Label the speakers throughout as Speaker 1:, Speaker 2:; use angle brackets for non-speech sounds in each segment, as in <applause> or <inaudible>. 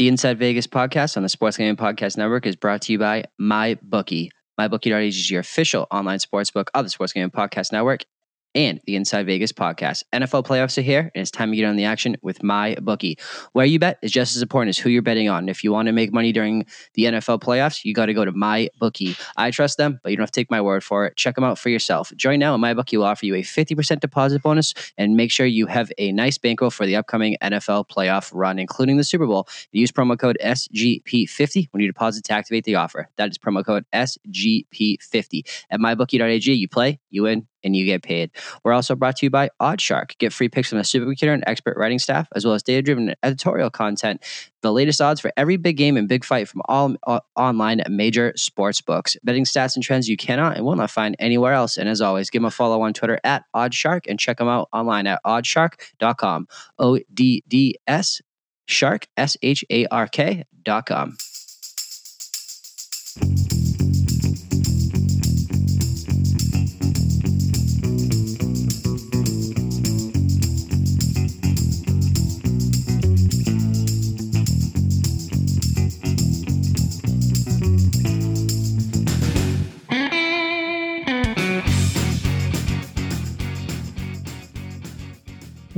Speaker 1: The Inside Vegas podcast on the Sports Gambling Podcast Network is brought to you by MyBookie. MyBookie.ag is your official online sportsbook of the Sports Gambling Podcast Network and the Inside Vegas podcast. NFL playoffs are here, and it's time to get on the action with my bookie. Where you bet is just as important as who you're betting on. If you want to make money during the NFL playoffs, you got to go to my bookie. I trust them, but you don't have to take my word for it. Check them out for yourself. Join now, and my bookie will offer you a 50% deposit bonus, and make sure you have a nice bankroll for the upcoming NFL playoff run, including the Super Bowl. Use promo code SGP50 when you deposit to activate the offer. That is promo code SGP50 at mybookie.ag. You play, you win, and you get paid. We're also brought to you by Oddshark. Get free picks from the supercomputer and expert writing staff, as well as data driven editorial content. The latest odds for every big game and big fight from all uh, online major sports books. Betting stats and trends you cannot and will not find anywhere else. And as always, give them a follow on Twitter at Oddshark and check them out online at oddshark.com. O D D S Shark, S H A R K.com.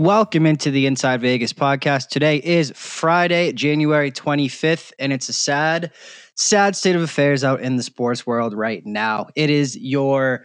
Speaker 1: Welcome into the Inside Vegas podcast. Today is Friday, January 25th, and it's a sad, sad state of affairs out in the sports world right now. It is your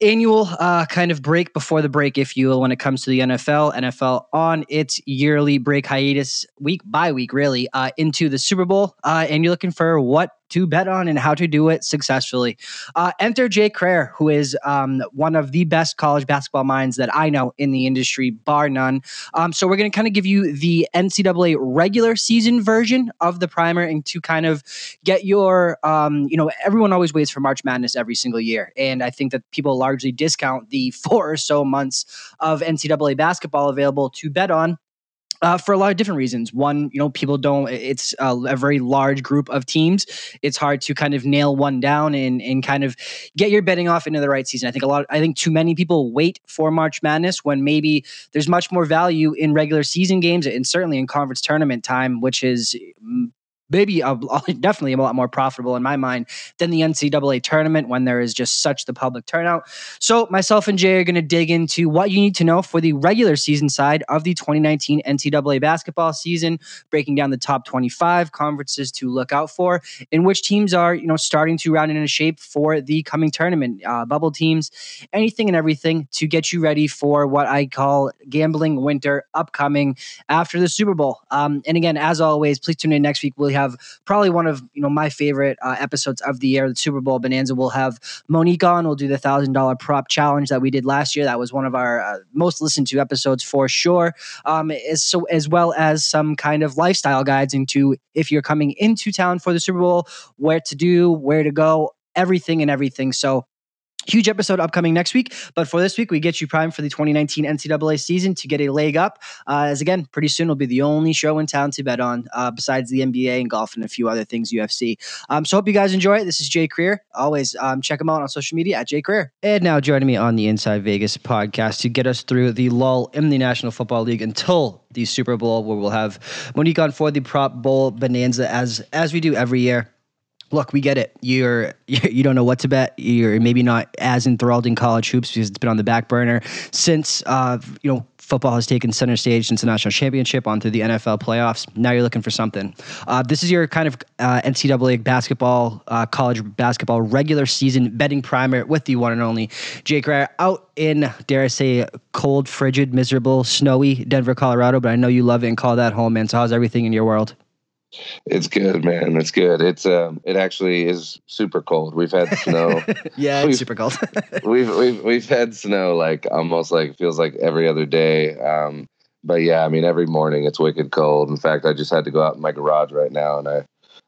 Speaker 1: annual uh, kind of break before the break, if you will, when it comes to the NFL. NFL on its yearly break hiatus, week by week, really, uh, into the Super Bowl. Uh, and you're looking for what to bet on and how to do it successfully. Uh, enter Jay Krier, who is um, one of the best college basketball minds that I know in the industry, bar none. Um, so we're going to kind of give you the NCAA regular season version of the primer and to kind of get your, um, you know, everyone always waits for March Madness every single year. And I think that people largely discount the <laughs> four or so months of NCAA basketball available to bet on uh, for a lot of different reasons. One, you know, people don't. It's a, a, very large group of teams. It's hard to kind of nail one down and and kind of get your betting off into the right season. I think a lot. I think too many people wait for March Madness when maybe there's much more value in regular season games and certainly in conference tournament time, which is mm, maybe a, <laughs> definitely a lot more profitable in my mind than the NCAA tournament when there is just such the public turnout. So myself and Jay are going to dig into what you need to know for the regular season side of the 2019 NCAA basketball season, breaking down the top 25 conferences to look out for, in which teams are you know starting to round into shape for the coming tournament, uh, bubble teams, anything and everything to get you ready for what I call gambling winter upcoming after the Super Bowl. Um, and again, as always, please tune in next week. We'll have probably one of you know my favorite uh, episodes of the year, the Super Bowl Bonanza. We'll have Monique on. We'll do the thousand dollar prop challenge that we did last year. That was one of our uh, most listened to episodes for sure. Um, as so as well as some kind of lifestyle guides into if you're coming into town for the Super Bowl, where to do, where to go, everything and everything. So Huge episode upcoming next week. But for this week, we get you primed for the 2019 NCAA season to get a leg up. Uh, as again, pretty soon will be the only show in town to bet on, uh, besides the NBA and golf and a few other things UFC. Um, so hope you guys enjoy it. This is Jay Krier. Always um, check him out on social media at Jay Krier. And now joining me on the Inside Vegas podcast to get us through the lull in the National Football League until the Super Bowl, where we'll have Monique on for the Prop Bowl Bonanza as as we do every year look, we get it. You're <laughs> you don't know what to bet. You're maybe not as enthralled in college hoops because it's been on the back burner since uh, you know football has taken center stage since the national championship on through the NFL playoffs. Now you're looking for something. Uh, this is your kind of uh, NCAA basketball, uh, college basketball regular season betting primer with the one and only Jake Krier out in, dare I say, cold, frigid, miserable, snowy Denver, Colorado. But I know you love it and call that home, man. So how's everything in your world?
Speaker 2: It's good, man. It's good. It's um, it actually is super cold. We've had snow. <laughs>
Speaker 1: yeah, it's super cold. <laughs>
Speaker 2: we've we've we've had snow like almost like feels like every other day. Um, but yeah, I mean every morning it's wicked cold. In fact, I just had to go out in my garage right now, and I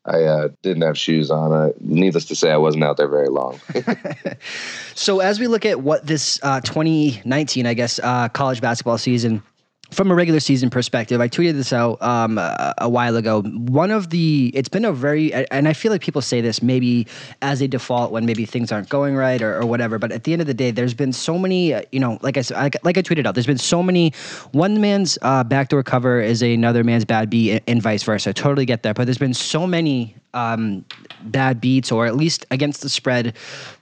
Speaker 2: I uh, didn't have shoes on. Uh, needless to say, I wasn't out there very long. <laughs>
Speaker 1: so as we look at what this uh, 2019, I guess, uh, college basketball season from a regular season perspective, I tweeted this out um, a, a, while ago. One of the, it's been a very, and I feel like people say this maybe as a default when maybe things aren't going right or, or whatever. But at the end of the day, there's been so many, uh, you know, like I said, like I tweeted out, there's been so many. One man's uh, backdoor cover is another man's bad beat, and vice versa. I totally get that. But there's been so many um, bad beats, or at least against the spread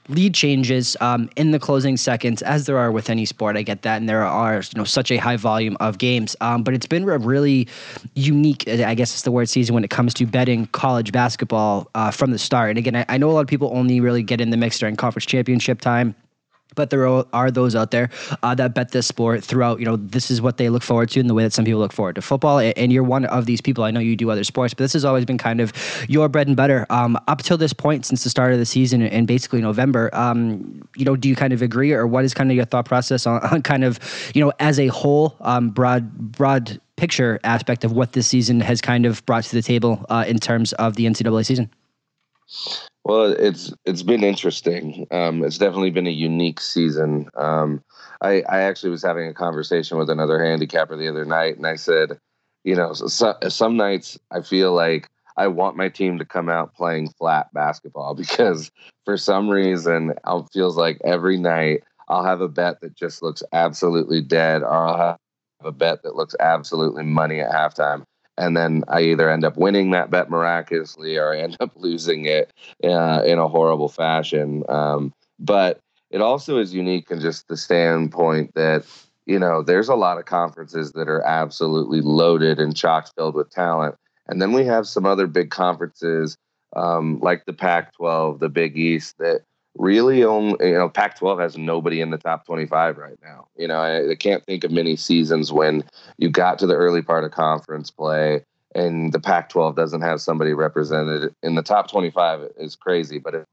Speaker 1: lead changes um, in the closing seconds, as there are with any sport. I get that, and there are you know such a high volume of games. Um, but it's been a really unique, I guess it's the word season when it comes to betting college basketball uh, from the start. And again, I, I know a lot of people only really get in the mix during conference championship time but there are those out there uh, that bet this sport throughout. You know, this is what they look forward to in the way that some people look forward to football. And you're one of these people. I know you do other sports, but this has always been kind of your bread and butter um, up till this point since the start of the season and basically November. Um, you know, do you kind of agree, or what is kind of your thought process on, <laughs> on kind of you know as a whole um, broad broad picture aspect of what this season has kind of brought to the table uh, in terms of the NCAA season?
Speaker 2: Well, it's it's been interesting. Um, it's definitely been a unique season. Um, I, I actually was having a conversation with another handicapper the other night, and I said, you know, so, some nights I feel like I want my team to come out playing flat basketball <laughs> because for some reason it feels like every night I'll have a bet that just looks absolutely dead, or I'll have a bet that looks absolutely money at halftime and then I either end up winning that bet miraculously or I end up <laughs> losing it uh, in a horrible fashion. Um, but it also is unique in just the standpoint that you know there's a lot of conferences that are absolutely loaded and chock filled with talent, and then we have some other big conferences um, like the Pac-12, the Big East that really only you know Pac-12 has nobody in the top 25 right now. You know, I, I, can't think of many seasons when you got to the early part of conference play and the Pac-12 doesn't have somebody represented in the top 25 is crazy, but at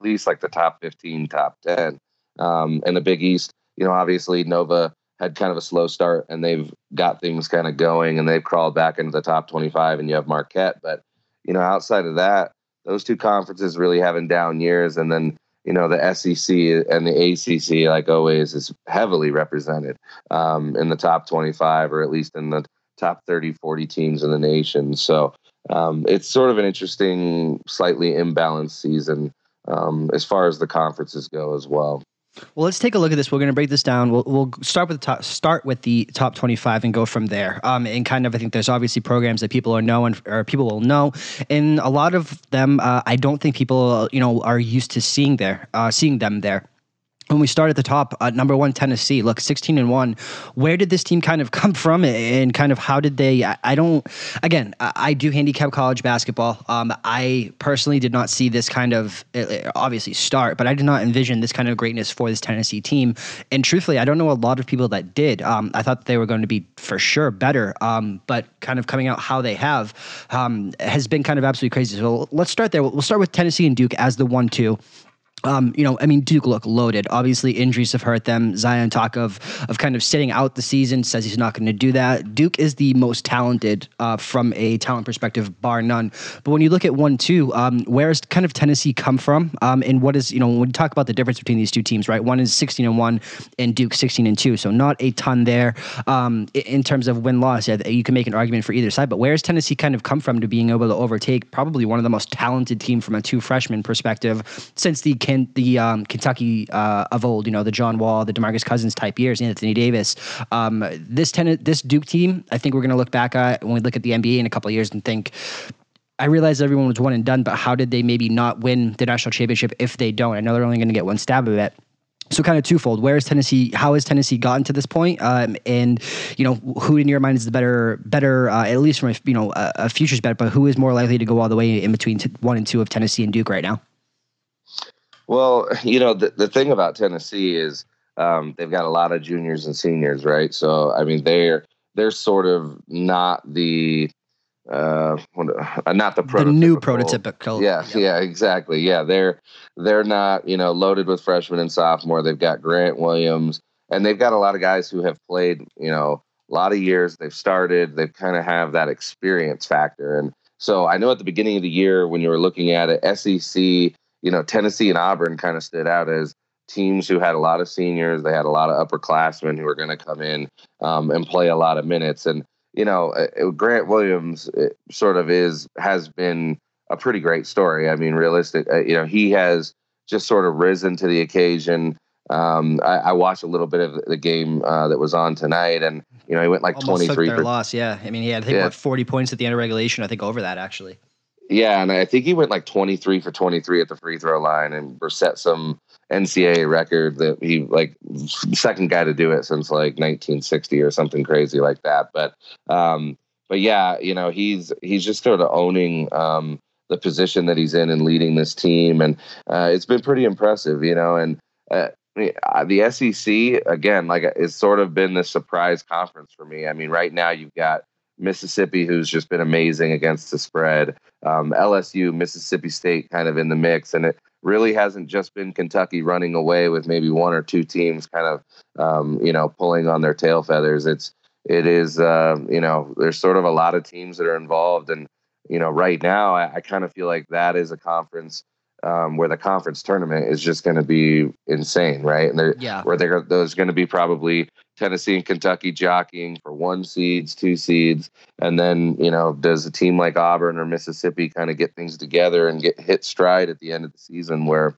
Speaker 2: least like the top 15, top 10. Um, and the Big East, you know, obviously Nova had kind of a slow start and they've got things kind of going and they've crawled back into the top 25 and you have Marquette, but you know, outside of that, those two conferences really having down years, and then you know the SEC and the ACC, like always, is heavily represented um, in the top 25 or at least in the top 30, 40 teams in the nation. So um, it's sort of an interesting, slightly imbalanced season um, as far as the conferences go as well.
Speaker 1: Well, let's take a look at this. We're going to break this down. We'll, we'll start with the top, start with the top 25 and go from there. Um, and kind of, I think there's obviously programs that people are knowing or people will know, and a lot of them, uh, I don't think people, you know, are used to seeing there, uh, seeing them there when we start at the top, uh, number one Tennessee, look, sixteen and one. Where did this team kind of <laughs> come from, and kind of how did they? I, I don't. Again, I, I, do handicap college basketball. Um, I personally did not see this kind of uh, obviously start, but I did not envision this kind of greatness for this Tennessee team. And truthfully, I don't know a lot of people that did. Um, I thought they were going to be for sure better, um, but kind of coming out how they have um, has been kind of absolutely crazy. So let's start there. We'll start with Tennessee and Duke as the one two. Um, you know, I mean, Duke look loaded. Obviously, injuries have hurt them. Zion talk of of kind of sitting out the season says he's not going to do that. Duke is the most talented uh, from a talent perspective, bar none. But when you look at one two, um, where does kind of Tennessee come from? Um, and what is you know when you talk about the difference between these two teams, right? One is sixteen and one, and Duke sixteen and two. So not a ton there um, in terms of win loss. Yeah, you can make an argument for either side. But where does Tennessee kind of come from to being able to overtake probably one of the most talented team from a two freshman perspective since the the um, Kentucky uh, of old, you know, the John Wall, the Demarcus Cousins type years, Anthony Davis. Um, this ten- this Duke team, I think we're going to look back at when we look at the NBA in a couple of years and think. I realize everyone was one and done, but how did they maybe not win the national championship if they don't? I know they're only going to get one stab of it. So kind of twofold. Where is Tennessee? How has Tennessee gotten to this point? Um, and you know, who in your mind is the better, better uh, at least from a you know a, a futures bet, but who is more likely to go all the way in between t- one and two of Tennessee and Duke right now?
Speaker 2: Well, <laughs> you know, the, the thing about Tennessee is um, they've got a lot of juniors and seniors, right? So, I mean, they're they're sort of not the uh, uh not the,
Speaker 1: the new prototypical.
Speaker 2: Yeah, yeah, yeah, exactly. Yeah, they're they're not you know loaded with freshmen and sophomore. They've got Grant Williams, and they've got a lot of guys who have played you know a lot of years. They've started. They've kind of have that experience factor, and so I know at the beginning of the year when you were looking at it, SEC you know, Tennessee and Auburn kind of stood out as teams who had a lot of seniors. They had a lot of upperclassmen who were going to come in um, and play a lot of minutes. And you know, uh, Grant Williams uh, sort of is has been a pretty great story. I mean, realistic. Uh, you know, he has just sort of risen to the occasion. Um, I, I, watched a little bit of the game uh, that was on tonight, and you know he went like twenty three.
Speaker 1: for loss. Yeah, I mean he had I think yeah. what forty points at the end of regulation. I think over that actually.
Speaker 2: Yeah, and I think he went like twenty three for twenty three at the free throw line, and set some NCAA record that he like second guy to do it since like nineteen sixty or something crazy like that. But um, but yeah, you know he's he's just sort of owning um, the position that he's in and leading this team, and uh, it's been pretty impressive, you know. And uh, the SEC again, like it's sort of been the surprise conference for me. I mean, right now you've got Mississippi, who's just been amazing against the spread. Um, LSU, Mississippi State, kind of in the mix, and it really hasn't just been Kentucky running away with maybe one or two teams, kind of, um, you know, pulling on their tail feathers. It's it is, uh, you know, there's sort of a lot of teams that are involved, and you know, right now, I, I kind of feel like that is a conference um, where the conference tournament is just going to be insane, right? And yeah. where they're, there's going to be probably Tennessee and Kentucky jockeying for one seeds, two seeds, and then you know, does a team like Auburn or Mississippi kind of get things together and get hit stride at the end of the season where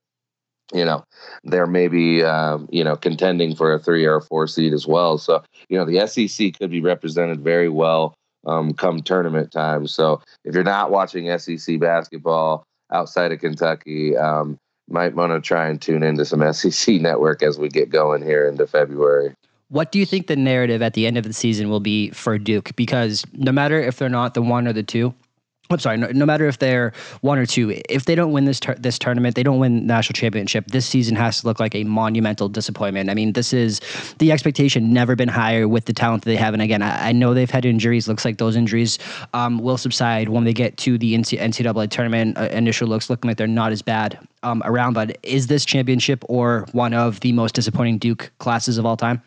Speaker 2: you know they're maybe um, you know contending for a three or a four seed as well. So you know the SEC could be represented very well um, come tournament time. So if you're not watching SEC basketball outside of Kentucky, um, might want to try and tune into some SEC <laughs> network as we get going here into February.
Speaker 1: What do you think the narrative at the end of the season will be for Duke? Because no matter if they're not the one or the two, I'm sorry. No, no, matter if they're one or two, if they don't win this tur- this tournament, they don't win national championship. This season has to look like a monumental disappointment. I mean, this is the expectation never been higher with the talent that they have. And again, I, I know they've had injuries. Looks like those injuries um, will subside when they get to the NCAA tournament. Uh, initial looks looking like they're not as bad um, around. But is this championship or one of the most disappointing Duke classes of all time?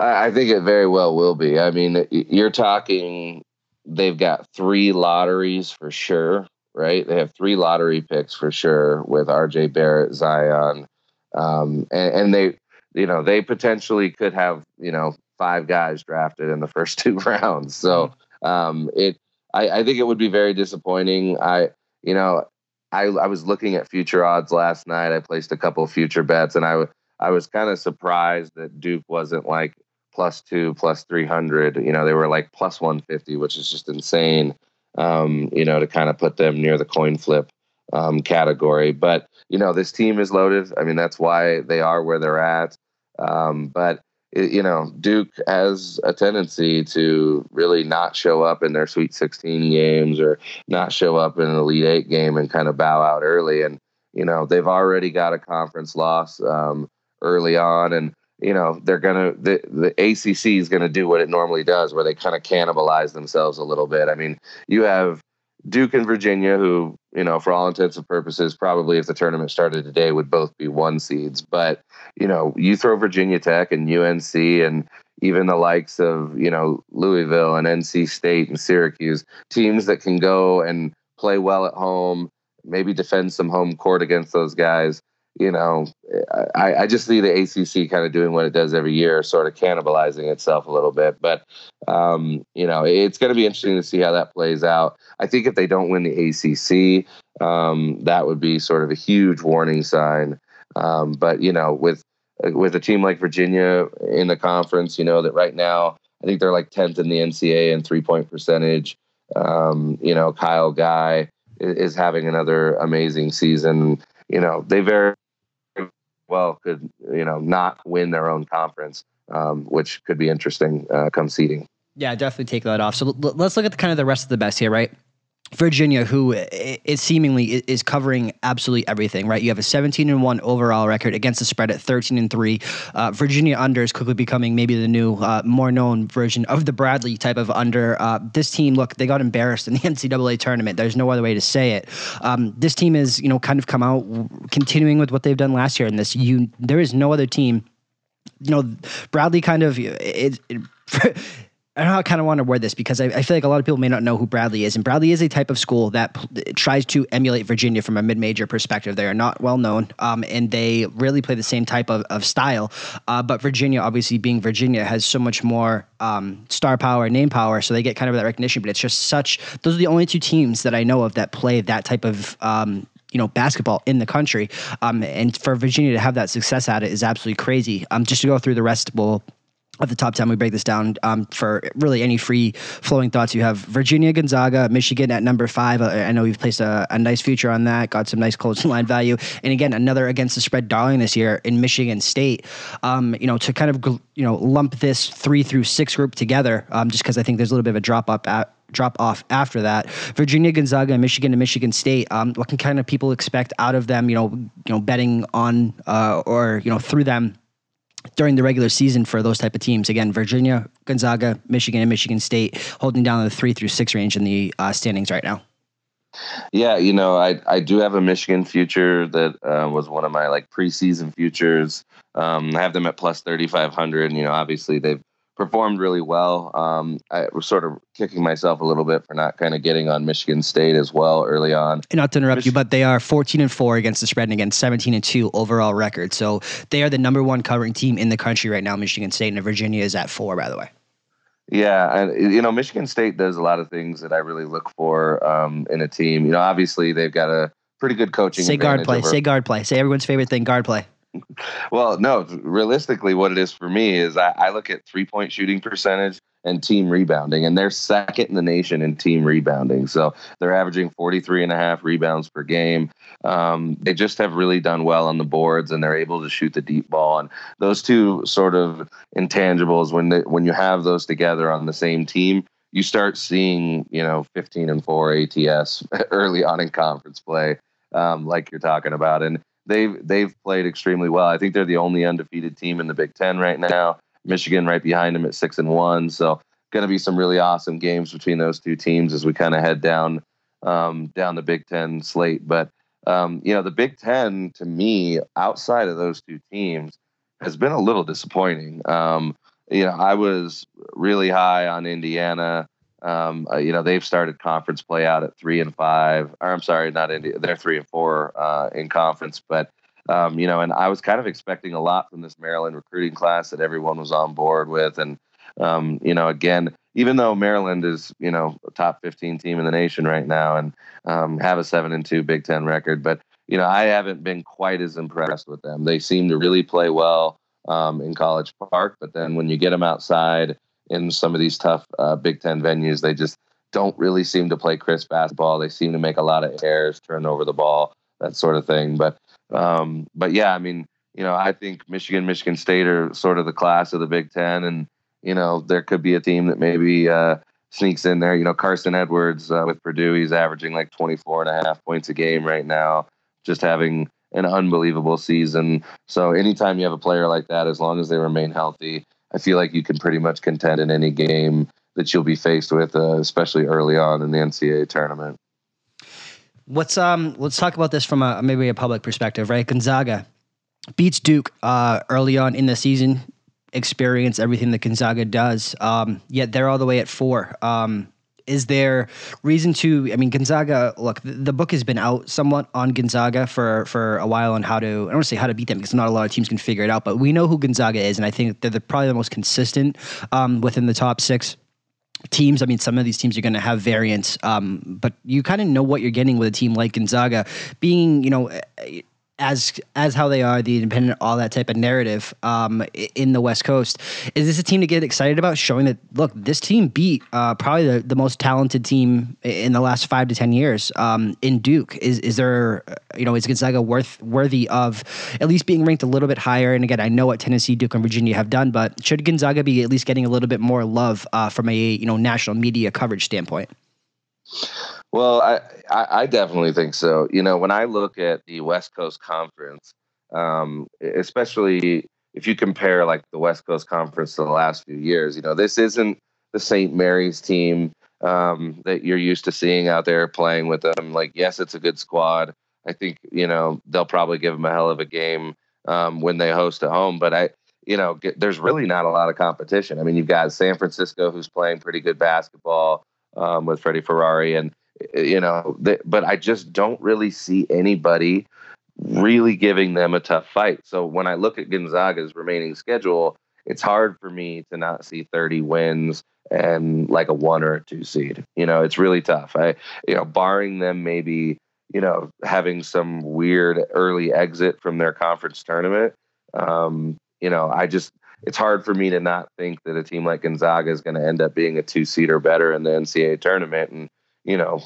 Speaker 2: I think it very well will be. I mean, you're talking they've got three lotteries for sure, right? They have three lottery picks for sure with RJ Barrett, Zion, um, and, and they, you know, they potentially could have, you know, five guys drafted in the first <laughs> two rounds. So mm-hmm. um, it, I, I think it would be very disappointing. I, you know, I, I was looking at future odds last night. I placed a couple future bets, and I, I was kind of surprised that Duke wasn't like plus two, plus 300. You know, they were like plus 150, which is just insane, um, you know, to kind of put them near the coin flip um, category. But, you know, this team is loaded. I mean, that's why they are where they're at. Um, but, it, you know, Duke has a tendency to really not show up in their Sweet 16 games or not show up in an Elite Eight game and kind of bow out early. And, you know, they've already got a conference loss um, early on. And, you know they're gonna the the ACC is gonna do what it normally does, where they kind of cannibalize themselves a little bit. I mean, you have Duke and Virginia, who you know, for all intents and purposes, probably if the tournament started today, would both be one seeds. But you know, you throw Virginia Tech and UNC and even the likes of you know Louisville and NC State and Syracuse, teams that can go and play well at home, maybe defend some home court against those guys you know, I, I just see the ACC kind of doing what it does every year, sort of cannibalizing itself a little bit. But, um, you know, it's going to be interesting to see how that plays out. I think if they don't win the ACC, um, that would be sort of a huge warning sign. Um, but, you know, with with a team like Virginia in the conference, you know, that right now, I think they're like 10th in the NCAA in three point percentage. Um, you know, Kyle Guy is having another amazing season. You know, they very well could you know not win their own conference, um, which could be interesting uh, come seeding.
Speaker 1: Yeah, definitely take that off. So let's look at the, kind of the rest of the best here, right? Virginia, who is seemingly is covering absolutely everything, right? You have a 17 and one overall record against the spread at 13 and three. Uh, Virginia under is quickly becoming maybe the new, uh, more known version of the Bradley type of under. Uh, this team, look, they got embarrassed in the <laughs> NCAA tournament. There's no other way to say it. Um, this team is, you know, kind of come out continuing with what they've done last year in this. You, there is no other team. You know, Bradley kind of it, it <laughs> I don't know. I kind of want to word this because I, I, feel like a lot of people may not know who Bradley is, and Bradley is a type of school that p- tries to emulate Virginia from a mid-major perspective. They are not well known, um, and they really play the same type of, of style. Uh, but Virginia, obviously being Virginia, has so much more um, star power, and name power, so they get kind of that recognition. But it's just such; those are the only two teams that I know of that play that type of um, you know basketball in the country. Um, and for Virginia to have that success at it is absolutely crazy. Um, just to go through the rest, we'll at the top 10 we break this down um, for really any free flowing thoughts you have virginia gonzaga michigan at number five uh, i know we've placed a, a, nice future on that got some nice closing <laughs> line value and again another against the spread darling this year in michigan state um, you know to kind of you know lump this three through six group together um, just because i think there's a little bit of a drop up at drop off after that. Virginia, Gonzaga, Michigan, and Michigan State. Um, what can kind of people expect out of them? You know, you know, betting on uh, or you know through them during the regular season for those type of teams. Again, Virginia, Gonzaga, Michigan, and Michigan State holding down the three through six range in the uh, standings right now.
Speaker 2: Yeah, you know, I I do have a Michigan future that uh, was one of my like preseason futures. Um, I have them at plus thirty five hundred. You know, obviously they've performed really well. Um, I was sort of kicking myself a little bit for not kind of getting on Michigan State as well early on.
Speaker 1: And not to interrupt Mich- you, but they are 14 and 4 against the spread and against 17 and 2 overall record. So they are the number one covering team in the country right now, Michigan State, and Virginia is at four, by the way.
Speaker 2: Yeah, and you know, Michigan State does a lot of things that I really look for um, in a team. You know, obviously they've got a pretty good coaching.
Speaker 1: Say guard play.
Speaker 2: Over-
Speaker 1: say guard play. Say everyone's favorite thing, guard play
Speaker 2: well, no, realistically, what it is for me is I, I look at three point shooting percentage and team rebounding, and they're second in the nation in team rebounding. So they're averaging 43 and a half rebounds per game. Um, they just have really done well on the boards, and they're able to shoot the deep ball. And those two sort of intangibles, when they, when you have those together on the same team, you start seeing, you know, 15 and four ATS <laughs> early on in conference play, um, like you're talking about. And they've they've played extremely well. I think they're the only undefeated team in the Big Ten right now. Michigan right behind them at six and one. So going to be some really awesome games between those two teams as we kind of head down um, down the Big Ten slate. But um, you know, the Big Ten to me, outside of those two teams, has been a little disappointing. Um, you know, I was really high on Indiana. Um, uh, you know, they've started conference play out at three and five. Or I'm sorry, not India. They're three and four uh, in conference. But um, you know, and I was kind of expecting a lot from this Maryland recruiting class that everyone was on board with. And um, you know, again, even though Maryland is you know a top 15 team in the nation right now and um, have a seven and two Big Ten record, but you know, I haven't been quite as impressed with them. They seem to really play well um, in College Park, but then when you get them outside in some of these tough uh, Big Ten venues. They just don't really seem to play crisp basketball. They seem to make a lot of errors, turn over the ball, that sort of thing. But um, but yeah, I mean, you know, I think Michigan, Michigan State are sort of the class of the Big Ten, and you know, there could be a team that maybe uh, sneaks in there. You know, Carson Edwards uh, with Purdue, he's averaging like 24 and a half points a game right now, just having an unbelievable season. So anytime you have a player like that, as long as they remain healthy, I feel like you can pretty much contend in any game that you'll be faced with, uh, especially early on in the NCAA tournament.
Speaker 1: What's um? Let's talk about this from a maybe a public perspective, right? Gonzaga beats Duke uh, early on in the season. Experience everything that Gonzaga does. Um, yet they're all the way at four. Um, is there reason to? I mean, Gonzaga. Look, the, the, book has been out somewhat on Gonzaga for for a while on how to. I don't want to say how to beat them because not a lot of teams can figure it out. But we know who Gonzaga is, and I think they're the, probably the most consistent um, within the top six teams. I mean, some of these teams are going to have variance, um, but you kind of know what you're getting with a team like Gonzaga, being you know as as how they are, the independent, all that type of narrative um, in the West Coast. Is this a team to get excited about? Showing that look, this team beat uh, probably the, the most talented team in the last five to ten years um, in Duke. Is is there you know is Gonzaga worth worthy of at least being ranked a little bit higher? And again, I know what Tennessee, Duke, and Virginia have done, but should Gonzaga be at least getting a little bit more love uh, from a you know national media coverage standpoint?
Speaker 2: Well, I, I, definitely think so. You know, when I look at the West Coast Conference, um, especially if you compare like the West Coast Conference to the last few years, you know, this isn't the St. Mary's team um, that you're used to seeing out there playing with them. Like, yes, it's a good squad. I think you know they'll probably give them a hell of a game um, when they host at home. But I, you know, get, there's really not a lot of competition. I mean, you've got San Francisco who's playing pretty good basketball um, with Freddie Ferrari, and you know, but I just don't really see anybody really giving them a tough fight. So when I look at Gonzaga's remaining schedule, it's hard for me to not see 30 wins and like a one or a two seed. You know, it's really tough. I, you know, barring them maybe, you know, having some weird early exit from their conference tournament. Um, you know, I just, it's hard for me to not think that a team like Gonzaga is going to end up being a two seed or better in the NCAA tournament. And, you know,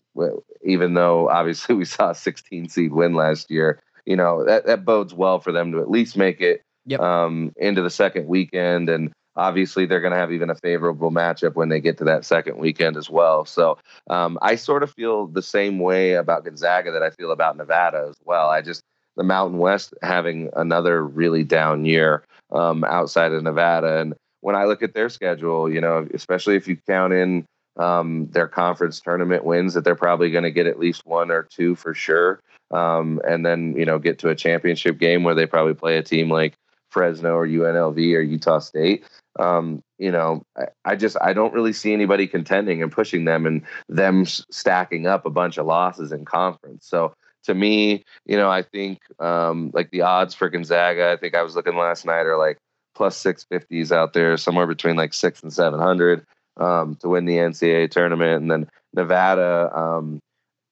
Speaker 2: even though obviously we saw a 16 seed win last year, you know, that, that bodes well for them to at least make it yep. um, into the second weekend. And obviously, they're going to have even a favorable matchup when they get to that second weekend as well. So um, I sort of feel the same way about Gonzaga that I feel about Nevada as well. I just, the Mountain West having another really down year um, outside of Nevada. And when I look at their schedule, you know, especially if you count in um, their conference tournament wins, that they're probably going to get at least one or two for sure. Um, and then, you know, get to a championship game where they probably play a team like Fresno or UNLV or Utah State. Um, you know, I, I, just I don't really see anybody contending and pushing them and them stacking up a bunch of losses in conference. So to me, you know, I think um, like the odds for Gonzaga, I think I was looking last night are like plus six fifties out there, somewhere between like six and seven hundred um, to win the NCAA tournament, and then Nevada. Um,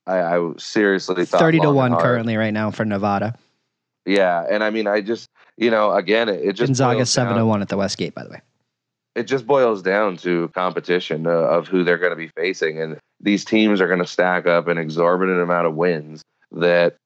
Speaker 2: I, I seriously thought
Speaker 1: thirty to one currently right now for Nevada.
Speaker 2: Yeah, and I mean, I just you know, again, it, it just
Speaker 1: Gonzaga seven to one at the Westgate, by the way.
Speaker 2: It just boils down to competition uh, of who they're going to be facing, and these teams are going to stack up an exorbitant amount of wins. That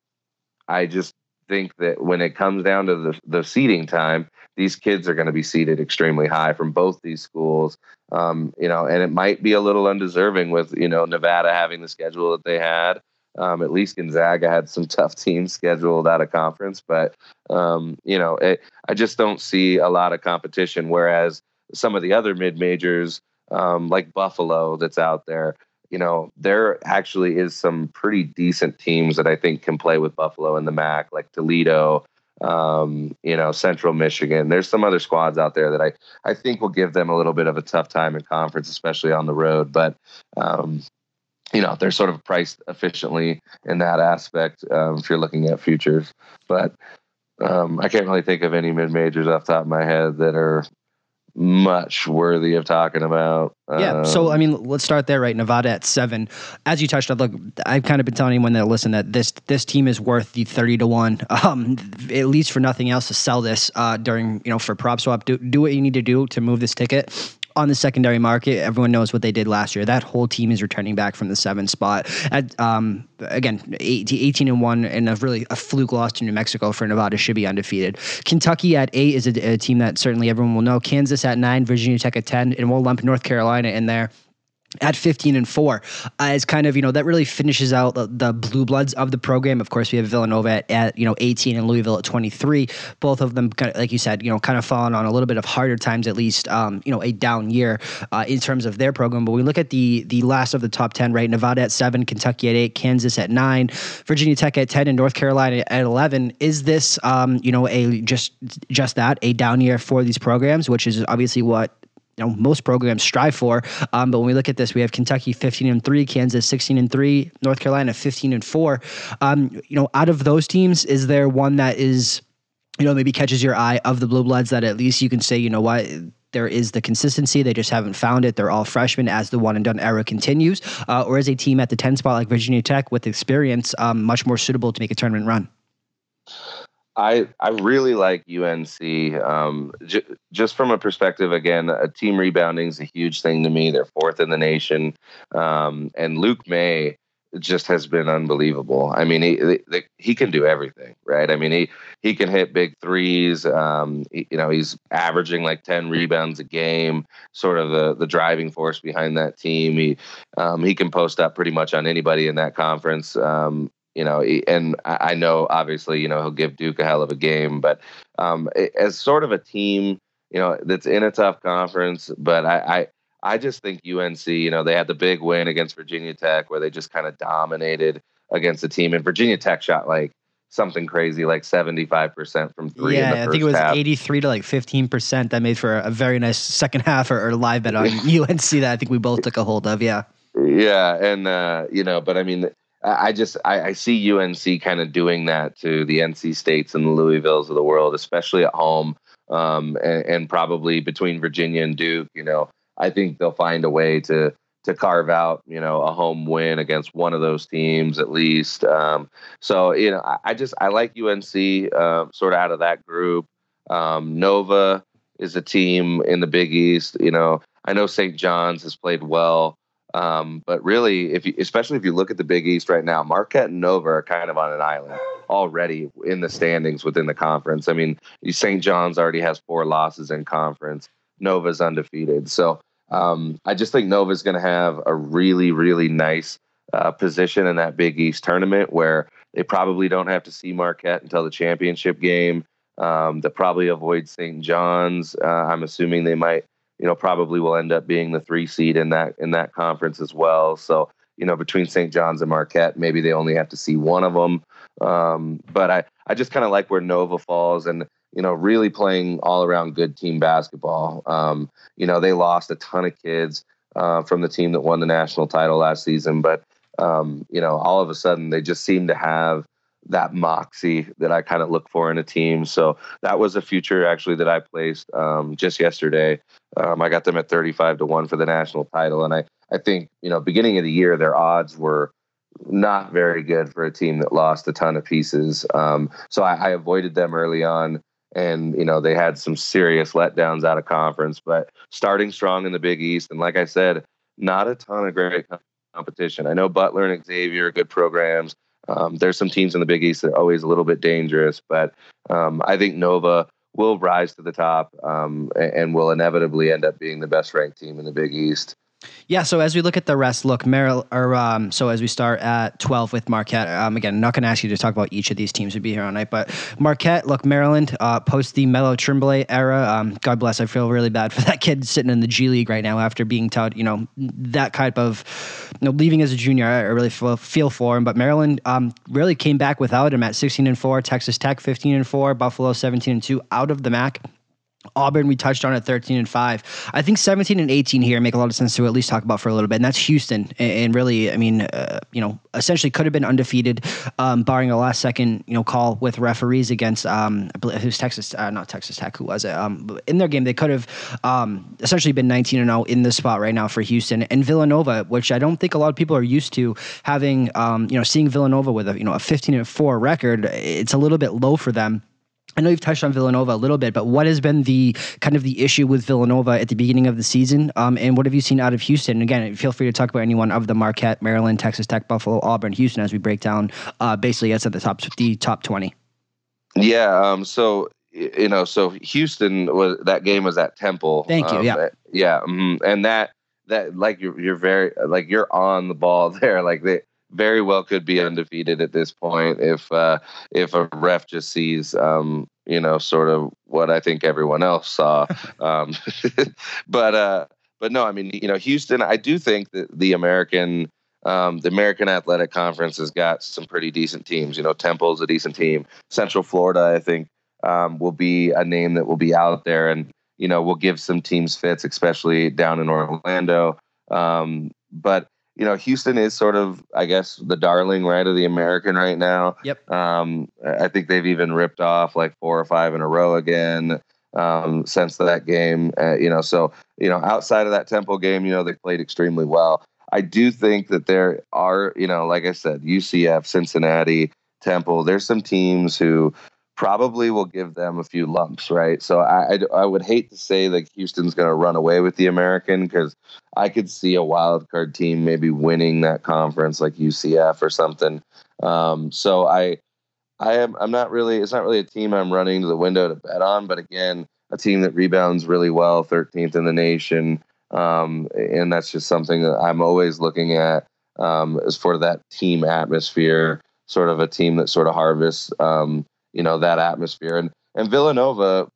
Speaker 2: I just think that when it comes down to the the seating time, these kids are going to be seated extremely high from both these schools. Um, you know, and it might be a little undeserving with you know Nevada having the schedule that they had. Um, at least Gonzaga had some <laughs> tough teams scheduled out of conference, but um, you know, it, I just don't see a lot of competition. Whereas some of the other mid majors, um, like Buffalo, that's out there, you know, there actually is some pretty decent teams that I think can play with Buffalo in the MAC, like Toledo, um, you know, Central Michigan. There's some other squads out there that I, I think will give them a little bit of a tough time in conference, especially on the road. But, um, you know, they're sort of priced efficiently in that aspect um, if you're looking at futures. But um, I can't really think of any mid majors off the top of my head that are much worthy of talking about.
Speaker 1: Yeah. So, um, I mean, let's start there, right? Nevada at seven. As you touched on, look, I've kind of been telling anyone that listen that this this team is worth the 30 to 1, <laughs> um, at least for nothing else to sell this uh, during, you know, for prop swap. Do, do what you need to do to move this ticket on the secondary market. Everyone knows what they did last year. That whole team is returning back from the seven spot. At um, again, 18, and one, and a really a fluke loss to New Mexico for Nevada should be undefeated. Kentucky at eight is a, a team that certainly everyone will know. Kansas at nine, Virginia Tech at ten, and we'll lump North Carolina in there at 15 and 4 uh, is kind of you know that really finishes out the, the, blue bloods of the program. Of course we have villanova at, at, you know 18 and louisville at 23 both of them kind of, like you said you know kind of fallen on a little bit of harder times at least um, you know a down year uh, in terms of their program. But we look at the the last of the top 10 right? Nevada at 7 kentucky at 8 kansas at 9 virginia tech at 10 and north carolina at 11 is this um, you know a just just that a down year for these programs which is obviously what you know most programs strive for. Um, but when we look at this, we have Kentucky 15 and three, Kansas 16 and three, North Carolina 15 and four. Um, you know, out of those teams, is there one that is, you know, maybe catches your eye of the blue bloods that at least you can say, you know what, there is the consistency. They just haven't found it. They're all freshmen as the one and done era continues. Uh, or is a team at the 10 spot like Virginia Tech with experience um, much more suitable to make a tournament run?
Speaker 2: I I really like UNC. Um, j- just from a perspective, again, a team rebounding is a huge thing to me. They're fourth in the nation, um, and Luke Maye just has been unbelievable. I mean, he he can do everything, right? I mean, he he can hit big threes. Um, he, you know, he's averaging like ten rebounds a game. Sort of the the driving force behind that team. He um, he can post up pretty much on anybody in that conference. Um, you know, and I know obviously, you know, he'll give Duke a hell of a game, but um, as sort of a team, you know, that's in a tough conference, but I, I, I just think UNC, you know, they had the big win against Virginia Tech where they just kind of dominated against the team, and Virginia Tech shot like something crazy like 75% from three.
Speaker 1: Yeah, I think it was
Speaker 2: half.
Speaker 1: 83 to like 15%. That made for a very nice second half or, or live bet on <laughs> UNC that I think we both took a hold of. Yeah.
Speaker 2: Yeah. And, uh, you know, but I mean, I just I, I see UNC kind of doing that to the NC States and the Louisvilles of the world, especially at home, um, and, and probably between Virginia and Duke. You know, I think they'll find a way to to carve out, you know, a home win against one of those teams at least. Um, so, you know, I, I, just I like UNC uh, sort of out of that group. Um, Nova is a team in the Big East. You know, I know St. John's has played well, um, but really, if you, especially if you look at the Big East right now, Marquette and Nova are kind of on an island already in the standings within the conference. I mean, St. John's already has four losses in conference. Nova's undefeated. So um, I just think Nova's going to have a really, really nice uh, position in that Big East tournament where they probably don't have to see Marquette until the championship game. Um, they probably avoid St. John's. Uh, I'm assuming they might, you know, probably will end up being the three seed in that in that conference as well. So you know, between St. John's and Marquette, maybe they only have to see one of them. Um, but I I just kind of like where Nova falls and you know, really playing all around good team basketball. Um, you know, they lost a ton of kids uh, from the team that won the national title last season, but um, you know, all of a sudden they just seem to have that moxie that I kind of look for in a team. So that was a future actually that I placed um, just yesterday. Um, I got them at 35 to one for the national title. And I, I think, you know, beginning of the year, their odds were not very good for a team that lost a ton of pieces. Um, so I, I, avoided them early on and you know they had some serious letdowns out of conference but starting strong in the big east and like i said not a ton of great competition i know butler and xavier are good programs um, there's some teams in the big east that are always a little bit dangerous but um, i think nova will rise to the top um, and will inevitably end up being the best ranked team in the big east
Speaker 1: yeah, so as we look at the rest, look, Merrill, or um, so as we start at 12 with Marquette, um, again, not going to ask you to talk about each of these teams, would be here all night, but Marquette, look, Maryland, uh, post the Melo Trimble era, um, God bless, I feel really bad for <laughs> that kid sitting in the G League right now after being taught, you know, that type of, you know, leaving as a junior, I really feel, feel for him, but Maryland um, really came back without him at 16 and 4, Texas Tech 15 and 4, Buffalo 17 and 2, out of the MAC. Auburn, we touched on at 13 and 5. I think 17 and 18 here make a lot of sense to at least talk about for a little bit. And that's Houston. And, really, I mean, uh, you know, essentially could have been undefeated, um, barring a last second, you know, call with referees against, um, I believe it was Texas, uh, not Texas Tech, who was it? Um, in their game, they could have um, essentially been 19 and 0 in the spot right now for Houston and Villanova, which I don't think a lot of people are used to having, um, you know, seeing Villanova with a, you know, a 15 and 4 record. It's a little bit low for them. I know you've touched on Villanova a little bit, but what has been the kind of the issue with Villanova at the beginning of the season, um, and what have you seen out of Houston? again, feel free to talk about anyone of the Marquette, Maryland, Texas Tech, Buffalo, Auburn, Houston as we break down uh, basically it's at the top the top twenty.
Speaker 2: Yeah. Um, so you know, so Houston was that game was at Temple.
Speaker 1: Thank you.
Speaker 2: Um,
Speaker 1: yeah.
Speaker 2: Yeah. Mm, and that that like you're you're very like you're on the ball <laughs> there. Like they very well could be undefeated at this point if uh, if a ref just sees um, you know sort of what I think everyone else saw. <laughs> um, <laughs> but uh, but no, I mean you know Houston. I do think that the American um, the American Athletic Conference has got some pretty decent teams. You know, Temple's a decent team. Central Florida, I think, um, will be a name that will be out there, and you know, will give some teams fits, especially down in Orlando. Um, but you know, Houston is sort of, I guess, the darling right of the American right now.
Speaker 1: Yep.
Speaker 2: Um, I think they've even ripped off like four or five in a row again um, since that game. Uh, you know, so you know, outside of that Temple game, you know, they played extremely well. I do think that there are, you know, like I said, UCF, Cincinnati, Temple. There's some teams who probably will give them a few lumps, right? So I, I, I would hate to say that Houston's going to run away with the American because I could see a wild card team maybe winning that conference like UCF or something. Um, so I I am I'm not really it's not really a team I'm running to the window to bet on, but again, a team that rebounds really well, 13th in the nation, um, and that's just something that I'm always looking at um, as for that team atmosphere, sort of a team that sort of harvests. Um, you know that atmosphere. And and Villanova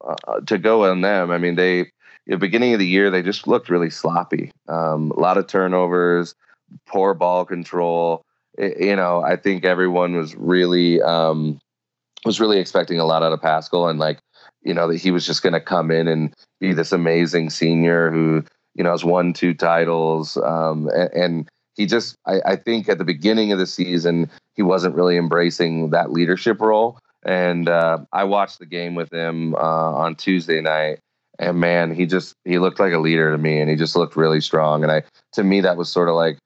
Speaker 2: uh, to go on them. I mean, they the beginning of the year they just looked really sloppy. Um, a lot of turnovers, poor ball control. you know, I think everyone was really um, was really expecting a lot out of Paschall, and like, you know, that he was just going to come in and be this amazing senior who, you know, has won two titles, um, and, and, he just, I, I think, at the beginning of the season, he wasn't really embracing that leadership role. And uh, I watched the game with him uh, on Tuesday night, and man, he just he looked like a leader to me, and he just looked really strong. And I, to me, that was sort of like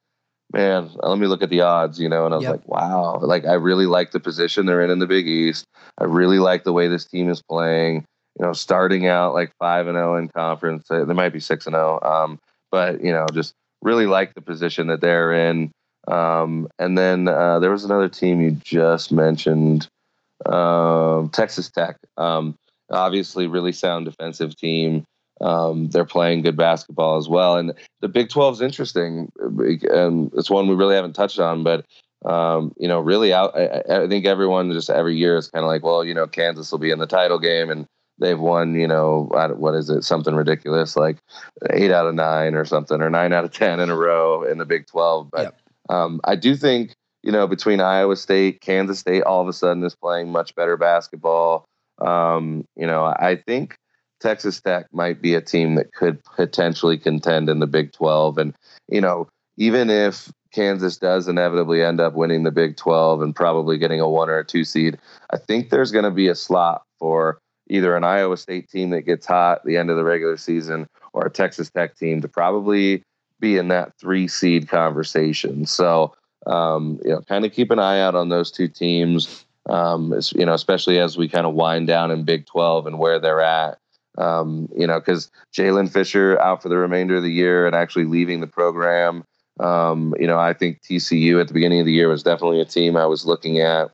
Speaker 2: man, let me look at the odds, you know, and I was yep. like, wow, like I really like the position they're in in the Big East. I really like the way this team is playing. You know, starting out like five and zero oh in conference, they might be six and zero, oh, um, but you know, just really like the position that they're in. Um, and then uh, there was another team you just mentioned, um, Texas Tech. Um, obviously, really sound defensive team. Um, they're playing good basketball as well. And the Big 12 is interesting, and it's one we really haven't touched on. But um, you know, really, out. I, I, think everyone just every year is kind of like, well, you know, Kansas will be in the title game, and they've won, you know, what is it, something ridiculous like eight out of nine or something, or nine out of ten in a row in the Big 12. But yep. um, I do think, you know, between Iowa State, Kansas State, all of a sudden is playing much better basketball. Um, you know, I think Texas Tech might be a team that could potentially contend in the Big 12. And, you know, even if Kansas does inevitably end up winning the Big 12 and probably getting a one or a two seed, I think there's going to be a slot for either an Iowa State team that gets hot at the end of the regular season or a Texas Tech team to probably be in that three seed conversation. So, um, you know, kind of keep an eye out on those two teams. Um, you know, especially as we kind of wind down in Big 12 and where they're at. Um, you know, because Jaylen Fisher out for the remainder of the year and actually leaving the program. Um, you know, I think TCU at the beginning of the year was definitely a team I was looking at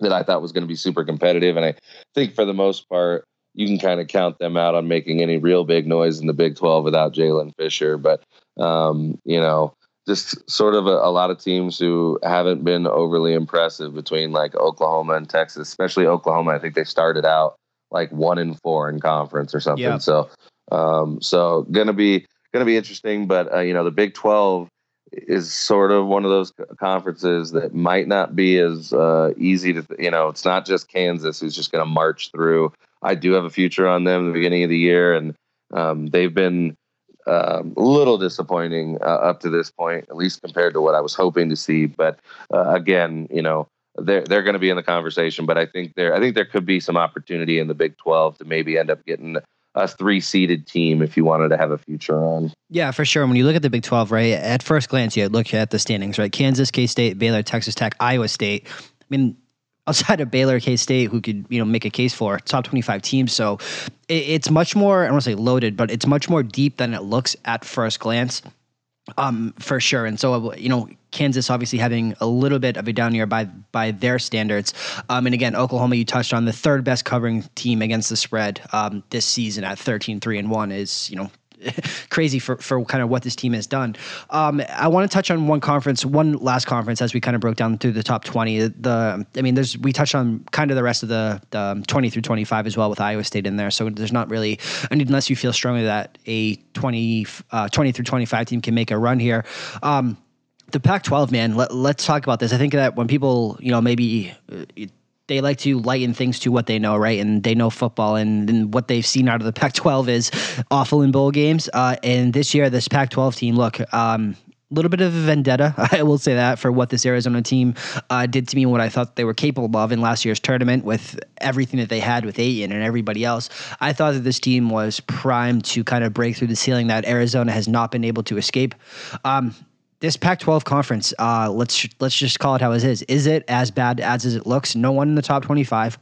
Speaker 2: that I thought was going to be super competitive. And I think for the most part, you can kind of count them out on making any real big noise in the Big 12 without Jaylen Fisher. But, um, you know, just sort of a, a, lot of teams who haven't been overly impressive between like Oklahoma and Texas, especially Oklahoma. I think they started out like one in four in conference or something. Yeah. So, um, so gonna be gonna be interesting. But uh, you know, the Big Twelve is sort of one of those conferences that might not be as uh, easy to. You know, it's not just Kansas who's just gonna march through. I do have a future on them the beginning of the year, and um, they've been um, a little disappointing uh, up to this point, at least compared to what I was hoping to see. But uh, again, you know, they're they're going to be in the conversation. But I think there I think there could be some opportunity in the Big Twelve to maybe end up getting a three seeded team if you wanted to have a future on.
Speaker 1: Yeah, for sure. When you look at the Big 12, right, at first glance, you look at the standings, right? Kansas, K State, Baylor, Texas Tech, Iowa State. I mean, <laughs> outside of Baylor, K State, who could, you know, make a case for top 25 teams. So it, it's much more, I don't want to say loaded, but it's much more deep than it looks at first glance. Um, for sure. And so, you know, Kansas obviously having a little bit of a down year by by their standards. Um, and again, Oklahoma, you touched on the third best covering team against the spread um, this season at 13 3 and 1 is, you know, <laughs> crazy for, for kind of what this team has done. Um, I want to touch on one conference, one last conference, as we kind of broke down through the top twenty. The I mean, there's we touched on kind of the rest of the, the um, twenty through twenty five as well with Iowa State in there. So there's not really, I mean, unless you feel strongly that a 20, uh, 20 through twenty five team can make a run here. Um, the Pac-12, man. Let, us talk about this. I think that when people, you know, maybe uh, they like to lighten things to what they know, right? And they know football, and, and what they've seen out of the <laughs> Pac-12 is awful in bowl games. Uh, and this year, this Pac-12 team, look, um, a little bit of a vendetta, <laughs> I will say that, for what this Arizona team uh, did to me and what I thought they were capable of in last year's tournament with everything that they had with Ayton and everybody else. I thought that this team was primed to kind of break through the ceiling that Arizona has not been able to escape. Um, this Pac-12 conference, uh, let's let's just call it how it is. Is it as bad as it looks? No one in the top 25.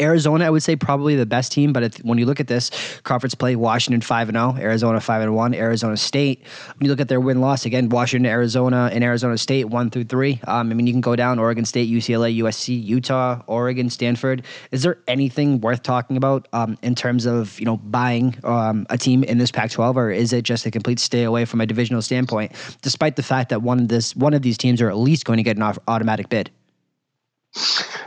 Speaker 1: Arizona, I would say probably the best team, but when you look at this conference play, Washington five and zero, oh, Arizona five and one, Arizona State. When you look at their win loss again, Washington, Arizona, and Arizona State one through three. Um, I mean, you can go down Oregon State, UCLA, USC, Utah, Oregon, Stanford. Is there anything worth talking about um, in terms of you know buying um, a team in this Pac-12, or is it just a complete stay away from a divisional standpoint? Despite the fact that one of this one of these teams are at least going to get an automatic bid.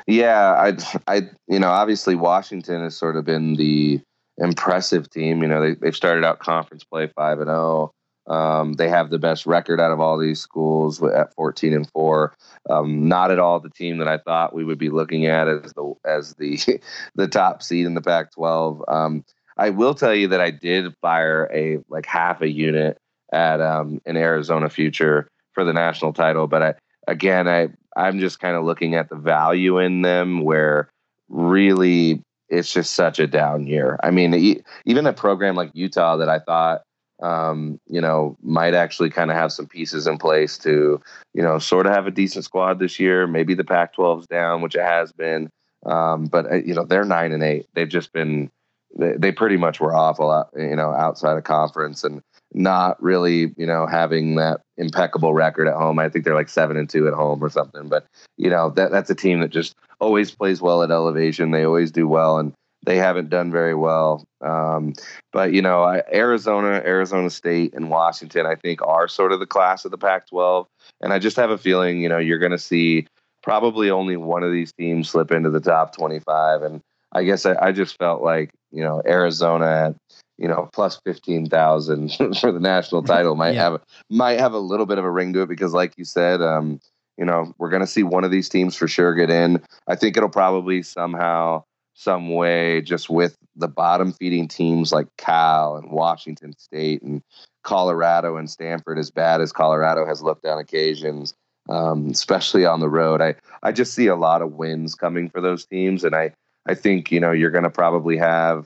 Speaker 2: Yeah, I, I, you know, obviously Washington has sort of been the impressive team. You know, they they've started out conference play five and zero. Um, they have the best record out of all these schools at 14 and four. Um, not at all the team that I thought we would be looking at as the as the <laughs> the top seed in the Pac-12. Um, I will tell you that I did fire a like half a unit at um, an Arizona Future for the national title, but I again I I'm just kind of looking at the value in them where really it's just such a down year. I mean, even a program like Utah that I thought um, you know, might actually kind of have some pieces in place to, you know, sort of have a decent squad this year. Maybe the Pac-12's down, which it has been, um, but uh, you know they're nine and eight. They've just been, they, they pretty much were awful, you know, outside of conference and not really, you know, having that impeccable record at home. I think they're like seven and two at home or something. But you know that that's a team that just always plays well at elevation. They always do well, and they haven't done very well. Um, but you know, I, Arizona, Arizona State, and Washington, I think, are sort of the class of the Pac-12. And I just have a feeling, you know, you're going to see probably only one of these teams slip into the top 25. And I guess I, I just felt like, you know, Arizona you know, plus 15,000 <laughs> for the national <laughs> title might yeah. have, might have a little bit of a ring to it because like you said, um, you know, we're going to see one of these teams for sure get in. I think it'll probably somehow some way just with the bottom feeding teams like Cal and Washington State and Colorado and Stanford, as bad as Colorado has looked on occasions, um, especially on the road. I, I just see a lot of wins coming for those teams. And I, I think, you know, you're going to probably have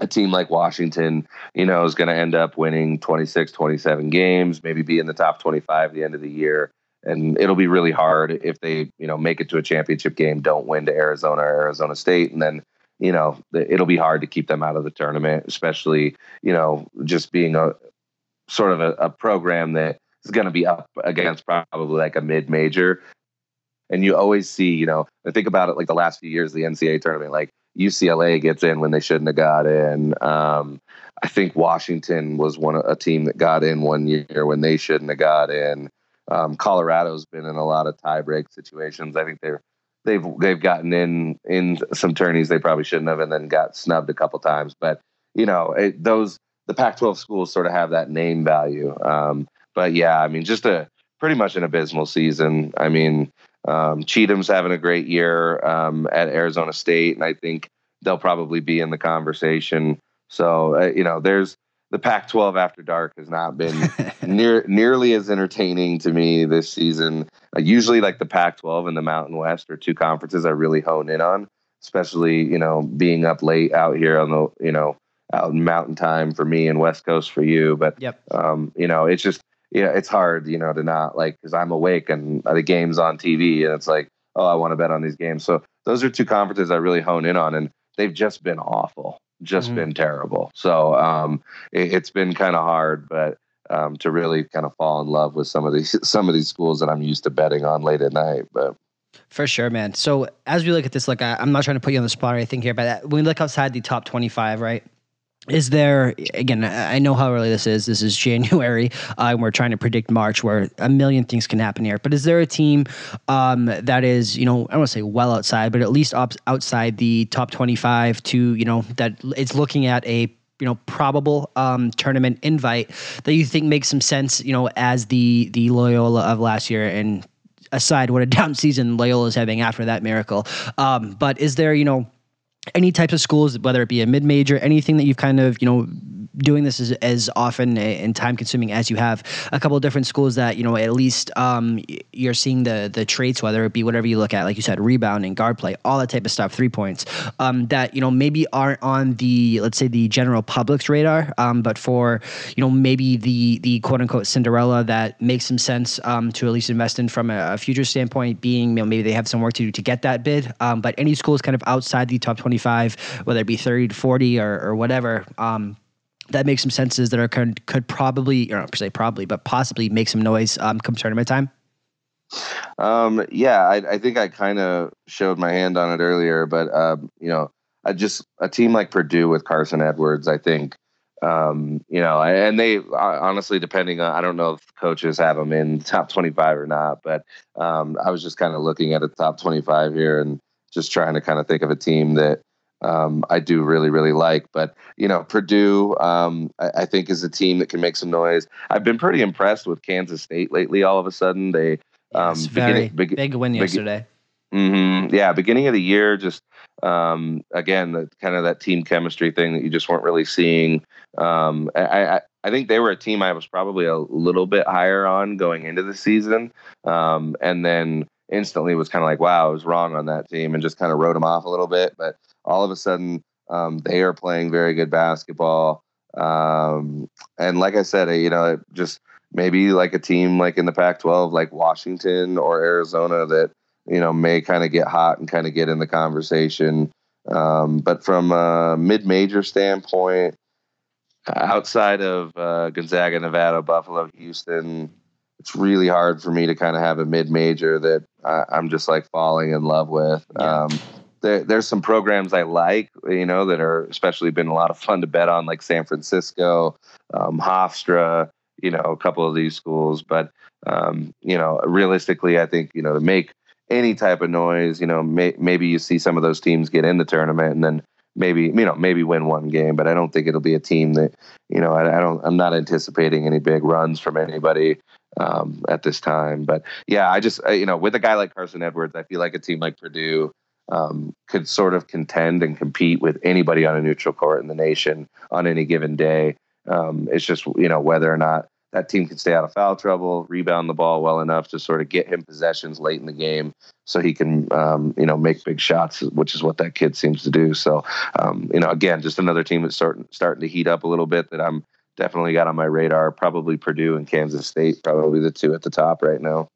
Speaker 2: a team like Washington, you know, is going to end up winning 26, 27 games, maybe be in the top 25 at the end of the year. And it'll be really hard if they you know make it to a championship game don't win to arizona or arizona state and then you know it'll be hard to keep them out of the tournament especially you know just being a sort of a, a program that is going to be up against probably like a mid-major. And you always see you know I think about it like the last few years the ncaa tournament like ucla gets in when they shouldn't have got in um, i think washington was one a team that got in one year when they shouldn't have got in um, Colorado's been in a lot of tiebreak situations. I think they're they've they've gotten in in some tourneys they probably shouldn't have, and then got snubbed a couple times. But you know, it, those the Pac-12 schools sort of have that name value. Um, but yeah, I mean, just a pretty much an abysmal season. I mean, um, Cheatham's having a great year um, at Arizona State, and I think they'll probably be in the conversation. So uh, you know, there's the Pac-12 after dark has not been <laughs> near nearly as entertaining to me this season. Uh, usually, like the Pac-12 and the Mountain West are two conferences I really hone in on, especially you know being up late out here on the you know out in Mountain Time for me and West Coast for you. But
Speaker 1: yep.
Speaker 2: um, you know, it's just yeah, it's hard you know to not like because I'm awake and the game's on TV and it's like oh I want to bet on these games. So those are two conferences I really hone in on, and they've just been awful just mm-hmm. been terrible. So um, it, has been kind of hard, but um, to really kind of fall in love with some of these <laughs> some of these schools that I'm used to betting on late at night. But
Speaker 1: for sure, man. So as we look at this, like I, am not trying to put you on the spot or anything here, but when we look outside the top 25, right? Is there again i know how early this is. This is <laughs> january uh, we're trying to predict march where a million things can happen here. But is there a team um, that is you know i don't want to say well outside but at least op- outside the top 25 to you know that it's looking at a you know probable um, tournament invite that you think makes some sense you know as the the loyola of last year? And aside what a <laughs> down season loyola is having after that miracle. Um, but is there you know any types of schools, whether it be a mid major, anything that you've kind of, you know, doing this as, as often and time consuming as you have a couple of different schools that you know at least um, you're seeing the the traits whether it be whatever you look at like you said rebounding guard play all that type of stuff three points um, that you know maybe aren't on the let's say the general public's radar um, but for you know maybe the the quote unquote Cinderella that makes some sense um, to at least invest in from a, a future standpoint being you know, maybe they have some work to do to get that bid um, but any schools kind of outside the top 25 whether it be 30 to 40 or, or whatever um, that makes some senses that are could, could probably, or not se probably, but possibly make some noise um, come tournament time?
Speaker 2: Um, yeah, I, I think I kind of showed my hand on it earlier, but um, you know, I just a team like Purdue with Carson Edwards, I think, um, you know, and they honestly, depending on, I don't know if coaches have them in top 25 or not, but um, I was just kind of looking at a top 25 here and just trying to kind of think of a team that um, I do really, really like. But you know, Purdue, um, I, I, think is a team that can make some noise. I've been pretty impressed with Kansas State lately. All of a sudden, they
Speaker 1: um, yes, very big, big win yesterday.
Speaker 2: Mm-hmm, yeah, beginning of the year, just um, again, the kind of that team chemistry thing that you just weren't really seeing. Um, I, I, I think they were a team I was probably a little bit higher on going into the season, um, and then instantly was kind of like, wow, I was wrong on that team, and just kind of wrote them off a little bit. But all of a sudden, um, they are playing very good basketball. Um, and like I said, you know, just maybe like a team like in the Pac-12, like Washington or Arizona, that you know may kind of get hot and kind of get in the conversation. Um, but from a mid-major standpoint, outside of uh, Gonzaga, Nevada, Buffalo, Houston, it's really hard for me to kind of have a mid-major that I, am just like falling in love with. Yeah. Um, there, there's some programs I like, you know, that are especially been a lot of fun to bet on, like San Francisco, um, Hofstra, you know, a couple of these schools. But um, you know, realistically, I think you know to make any type of noise, you know, may, maybe you see some of those teams get in the tournament and then maybe you know maybe win one game, but I don't think it'll be a team that you know I, I don't I'm not anticipating any big runs from anybody um, at this time. But yeah, I just you know with a guy like Carson Edwards, I feel like a team like Purdue um, could sort of contend and compete with anybody on a neutral court in the nation on any given day. Um, it's just you know whether or not that team can stay out of foul trouble, rebound the ball well enough to sort of get him possessions late in the game, so he can um, you know make big shots, which is what that kid seems to do. So um, you know, again, just another team that's starting starting to heat up a little bit that I'm definitely got on my radar. Probably Purdue and Kansas State, probably the two at the top right now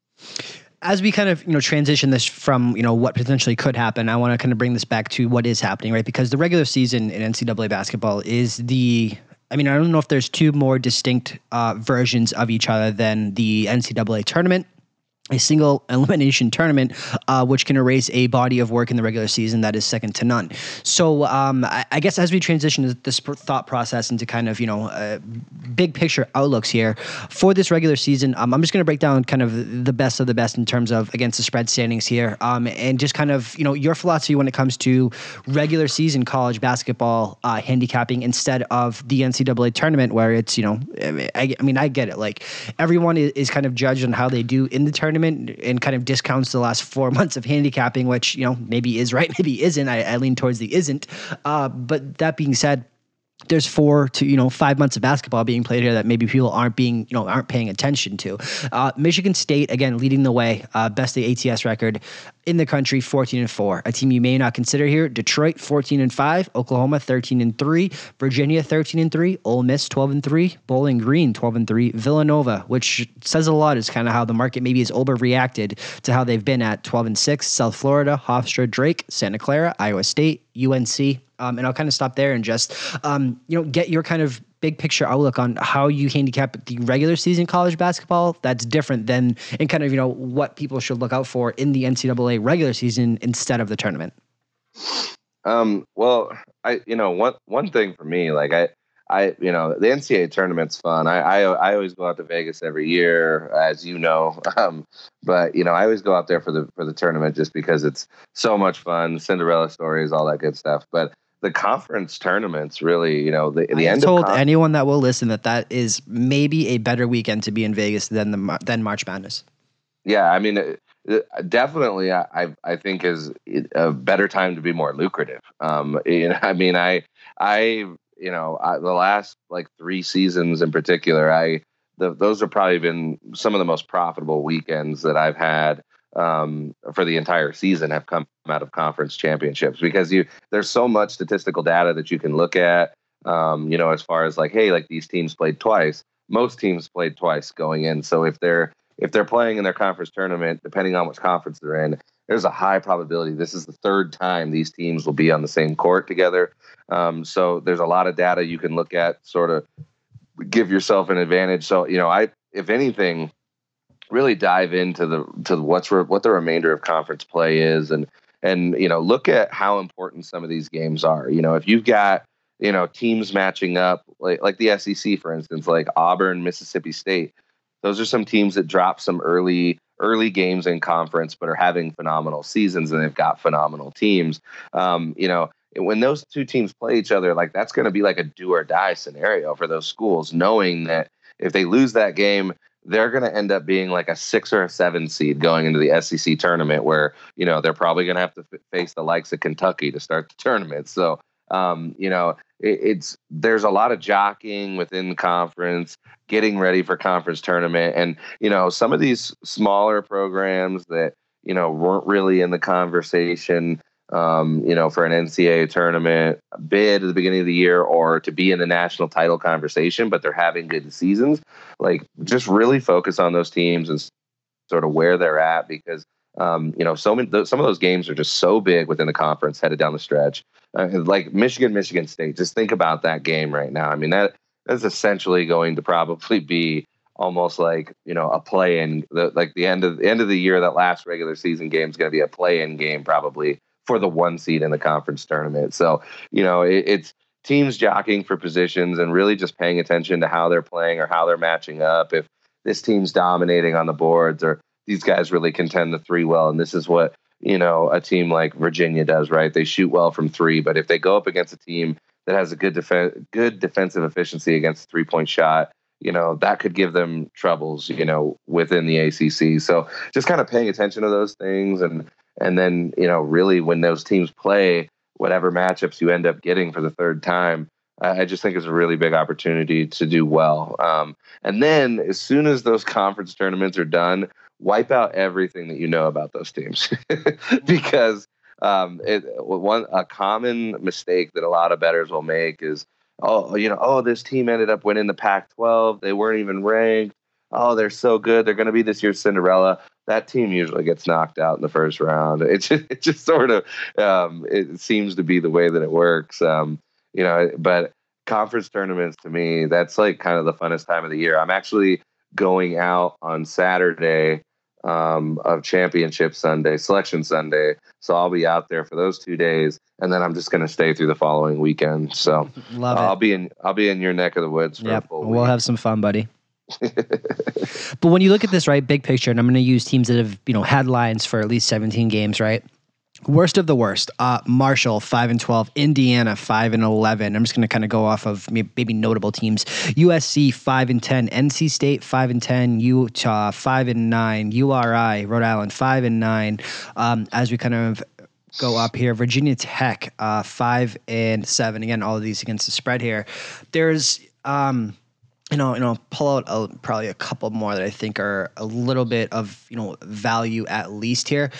Speaker 1: as we kind of you know transition this from you know what potentially could happen, I want to kind of bring this back to what is happening, right? Because the regular season in NCAA basketball is the I mean, I don't know if there's two more distinct uh, versions of each other than the NCAA tournament a single <laughs> elimination tournament, uh, which can erase a body of work in the regular season that is second to none. So um, I, I, guess as we transition this thought process into kind of you know uh, big picture outlooks here for this regular season, um, I'm just going to break down kind of the best of the best in terms of against the spread standings here, um, and just kind of you know your philosophy when it comes to regular season college basketball uh, handicapping instead of the NCAA tournament where it's you know I, I mean I get it like everyone is, is kind of judged on how they do in the tournament tournament and kind of discounts the last four <laughs> months of handicapping, which, you know, maybe is right, <laughs> maybe isn't. I, I lean towards the isn't. Uh, but that being said, there's four to you know five months of basketball being played here that maybe people aren't being you know aren't paying attention to. Uh, Michigan State again leading the way, uh, best the ATS record in the country, 14 and four. A team you may not consider here: Detroit 14 and five, Oklahoma 13 and three, Virginia 13 and three, Ole Miss 12 and three, Bowling Green 12 and three, Villanova, which says a lot, is kind of how the market maybe has overreacted to how they've been at 12 and six. South Florida, Hofstra, Drake, Santa Clara, Iowa State, UNC, um, and I'll kind of stop there and just um, you know get your kind of big picture outlook on how you handicap the regular season college basketball that's different than and kind of you know what people should look out for in the NCAA regular season instead of the tournament.
Speaker 2: Um, well, I you know one one thing for me like I I, you know, the NCAA tournament's fun. I, I, I always go out to Vegas every year, as you know. <laughs> Um, but you know, I always go out there for the for the tournament just because it's so much fun. Cinderella stories, all that good stuff. But the conference tournaments really, you know, the, end of the I end.
Speaker 1: Told con- anyone that will listen that that is maybe a better weekend to be in Vegas than the than March Madness.
Speaker 2: Yeah, I mean, uh, definitely, I I think is a better time to be more lucrative. Um, <laughs> you know, I mean, I I you know, I, the last like three seasons in particular, I the, those have probably been some of the most profitable weekends that I've had um, for the entire season have come out of conference championships because you there's so much statistical data that you can look at. Um, you know, as far as like, hey, like these teams played twice. Most teams played twice going in. So if they're if they're playing in their conference tournament, depending on which conference they're in, there's a high probability this is the third time these teams will be on the same court together. Um, so there's a lot of data you can look at, sort of give yourself an advantage. So you know, I if anything, really dive into the to what's re, what the remainder of conference play is, and and you know look at how important some of these games are. You know, if you've got you know teams matching up like like the SEC for instance, like Auburn, Mississippi State. Those are some teams that drop some early early games in conference, but are having phenomenal seasons and they've got phenomenal teams. Um, you know, when those two teams play each other, like that's going to be like a do or die scenario for those schools, knowing that if they lose that game, they're going to end up being like a six or a seven seed going into the SEC tournament, where you know they're probably going to have to f- face the likes of Kentucky to start the tournament. So, um, you know, it, it's there's a lot of jockeying within the conference, getting ready for conference tournament, and you know, some of these smaller programs that you know weren't really in the conversation um, you know, for an NCAA tournament bid at the beginning of the year or to be in the national title conversation, but they're having good seasons. Like, just really focus on those teams and sort of where they're at because, um, you know, so many, some of those games are just so big within the conference headed down the stretch. Uh, like Michigan, Michigan State, just think about that game right now. I mean, that that's essentially going to probably be almost like you know a play in the like the end of the end of the year that last regular season game is going to be a play in game probably for the one seed in the conference tournament. So, you know, it, it's teams jockeying for positions and really just paying attention to how they're playing or how they're matching up. If this team's dominating on the boards or these guys really contend the three well, and this is what you know a team like Virginia does, right? They shoot well from three, but if they go up against a team that has a good defense, good defensive efficiency against three point shot, you know that could give them troubles, you know, within the ACC. So just kind of paying attention to those things and and then, you know, really when those teams play, whatever matchups you end up getting for the third time, I just think it's a really big opportunity to do well. Um, and then as soon as those conference tournaments are done, wipe out everything that you know about those teams. <laughs> Because um, it, one a common mistake that a lot of bettors will make is oh you know oh this team ended up winning the Pac-12 they weren't even ranked. Oh they're so good. They're going to be this year's Cinderella that team usually gets knocked out in the first round. It just, <laughs> it just sort of um, it seems to be the way that it works. Um, you know, but conference tournaments to me, that's like kind of the funnest time of the year. I'm actually going out on Saturday um, of Championship Sunday, Selection Sunday, so I'll be out there for those two days, and then I'm just going to stay through the following weekend. So <laughs> I'll be in I'll be in your neck of the woods. For
Speaker 1: Yep.
Speaker 2: a full
Speaker 1: We'll
Speaker 2: week.
Speaker 1: have some fun, buddy. <laughs> but when you look at this, right, big picture, and I'm going to use teams that have, you know, had lines for at least 17 games, right? Worst of the worst. Uh, Marshall five and twelve. Indiana five and eleven. I'm just going to kind of go off of maybe notable teams. USC five and ten. NC State five and ten. Utah five and nine. URI Rhode Island five and nine. Um, as we kind of go up here, Virginia Tech uh, five and seven. Again, all of these against the spread here. There's um, you know, you know, pull out a, probably a couple more that I think are a little bit of you know value at least here.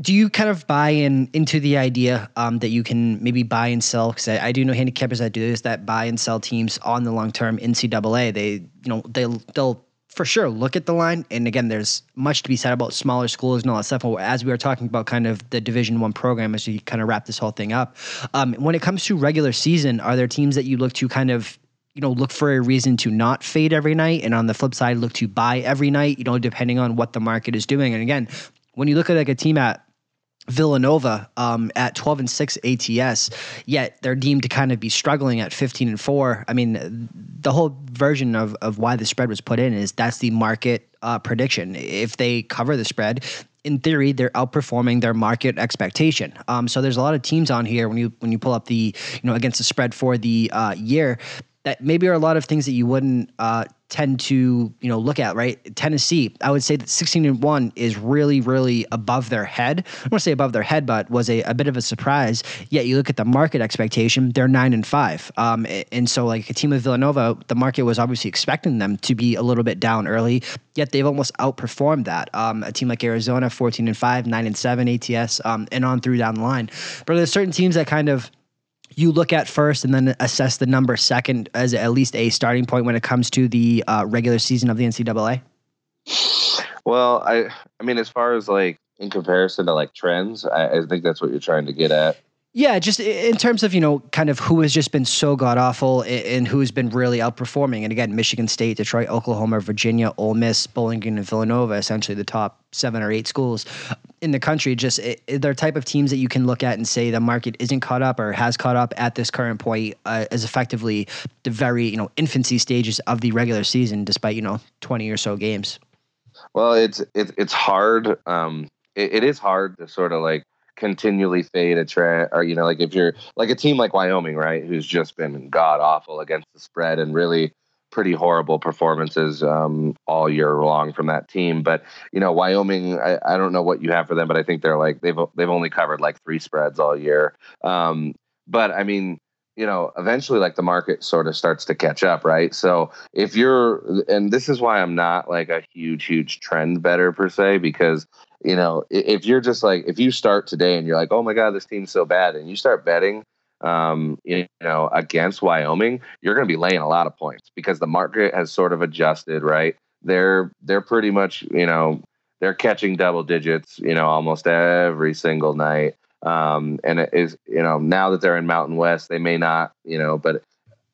Speaker 1: Do you kind of buy in into the idea um, that you can maybe buy and sell? Because I, I do know handicappers that do this, that buy and sell teams on the long term NCAA. They, you know, they they'll for sure look at the line. And again, there's much to be said about smaller schools and all that stuff. But as we were talking about kind of the Division One program, as we kind of wrap this whole thing up. Um, when it comes to regular season, are there teams that you look to kind of you know, look for a reason to not fade every night, and on the flip side, look to buy every night. You know, depending on what the market is doing. And again, when you look at like a team at Villanova um, at 12 and 6 ATS, yet they're deemed to kind of be struggling at 15 and 4. I mean, the whole version of, of why the spread was put in is that's the market uh, prediction. If they cover the spread, in theory, they're outperforming their market expectation. Um, so there's a lot of teams on here when you when you pull up the you know against the spread for the uh, year that maybe are a lot of things that you wouldn't uh, tend to you know look at right? Tennessee i would say that 16 and 1 is really really above their head. I want to say above their head but was a, a bit of a surprise. Yet you look at the market expectation they're 9 and 5 um, and so like a team of villanova the market was obviously expecting them to be a little bit down early yet they've almost outperformed that. Um, a team like arizona 14 and 5 9 and 7 ats um, and on through down the line. But there's certain teams that kind of you look at first and then assess the number second as at least a starting point when it comes to the uh, regular season of the NCAA?
Speaker 2: Well, I I mean, as far as like in comparison to like trends, I, I think that's what you're trying to get at.
Speaker 1: Yeah, just in terms of you know, kind of who has just been so god awful and who's been really outperforming. And again, Michigan State, Detroit, Oklahoma, Virginia, Ole Miss, Bowling Green, and Villanova, essentially the top seven or eight schools in the country. Just it, they're type of teams that you can look at and say the market isn't caught up or has caught up at this current point uh, as effectively the very you know infancy stages of the regular season, despite you know twenty or so games.
Speaker 2: Well, it's it's it's hard. Um, it, it is hard to sort of like continually fade a trend, or you know, like if you're like a team like Wyoming, right, who's just been god awful against the spread and really pretty horrible performances um, all year long from that team. But you know, Wyoming, I, I, don't know what you have for them, but I think they're like they've they've only covered like three spreads all year. Um, but I mean, you know, eventually like the market sort of starts to catch up, right? So if you're, and this is why I'm not like a huge, huge trend better per se, because you know, if you're just like if you start today and you're like, oh my god, this team's so bad, and you start betting um, you know, against Wyoming, you're going to be laying a lot of points because the market has sort of adjusted, right? They're they're pretty much, you know, they're catching double digits, you know, almost every single night. Um, and it is, you know, now that they're in Mountain West, they may not, you know, but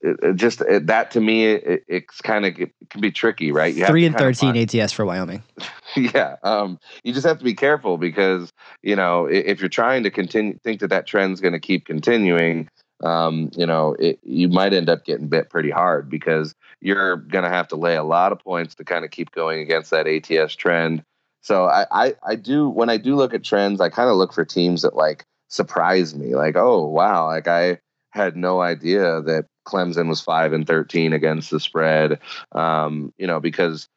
Speaker 2: it, it just it, that to me, it, it's kind of it can be tricky, right?
Speaker 1: You Three and thirteen ATS for Wyoming. <laughs>
Speaker 2: yeah, um, you just have to be careful because you know if you're trying to continue think that that trend's going to keep continuing, um, you know, it, you might end up getting bit pretty hard because you're going to have to lay a lot of points to kind of keep going against that ATS trend. So I, I, I do when I do look at trends, I kind of look for teams that like surprise me. Like, oh wow, like I had no idea that Clemson was five and thirteen against the spread. Um, you know, because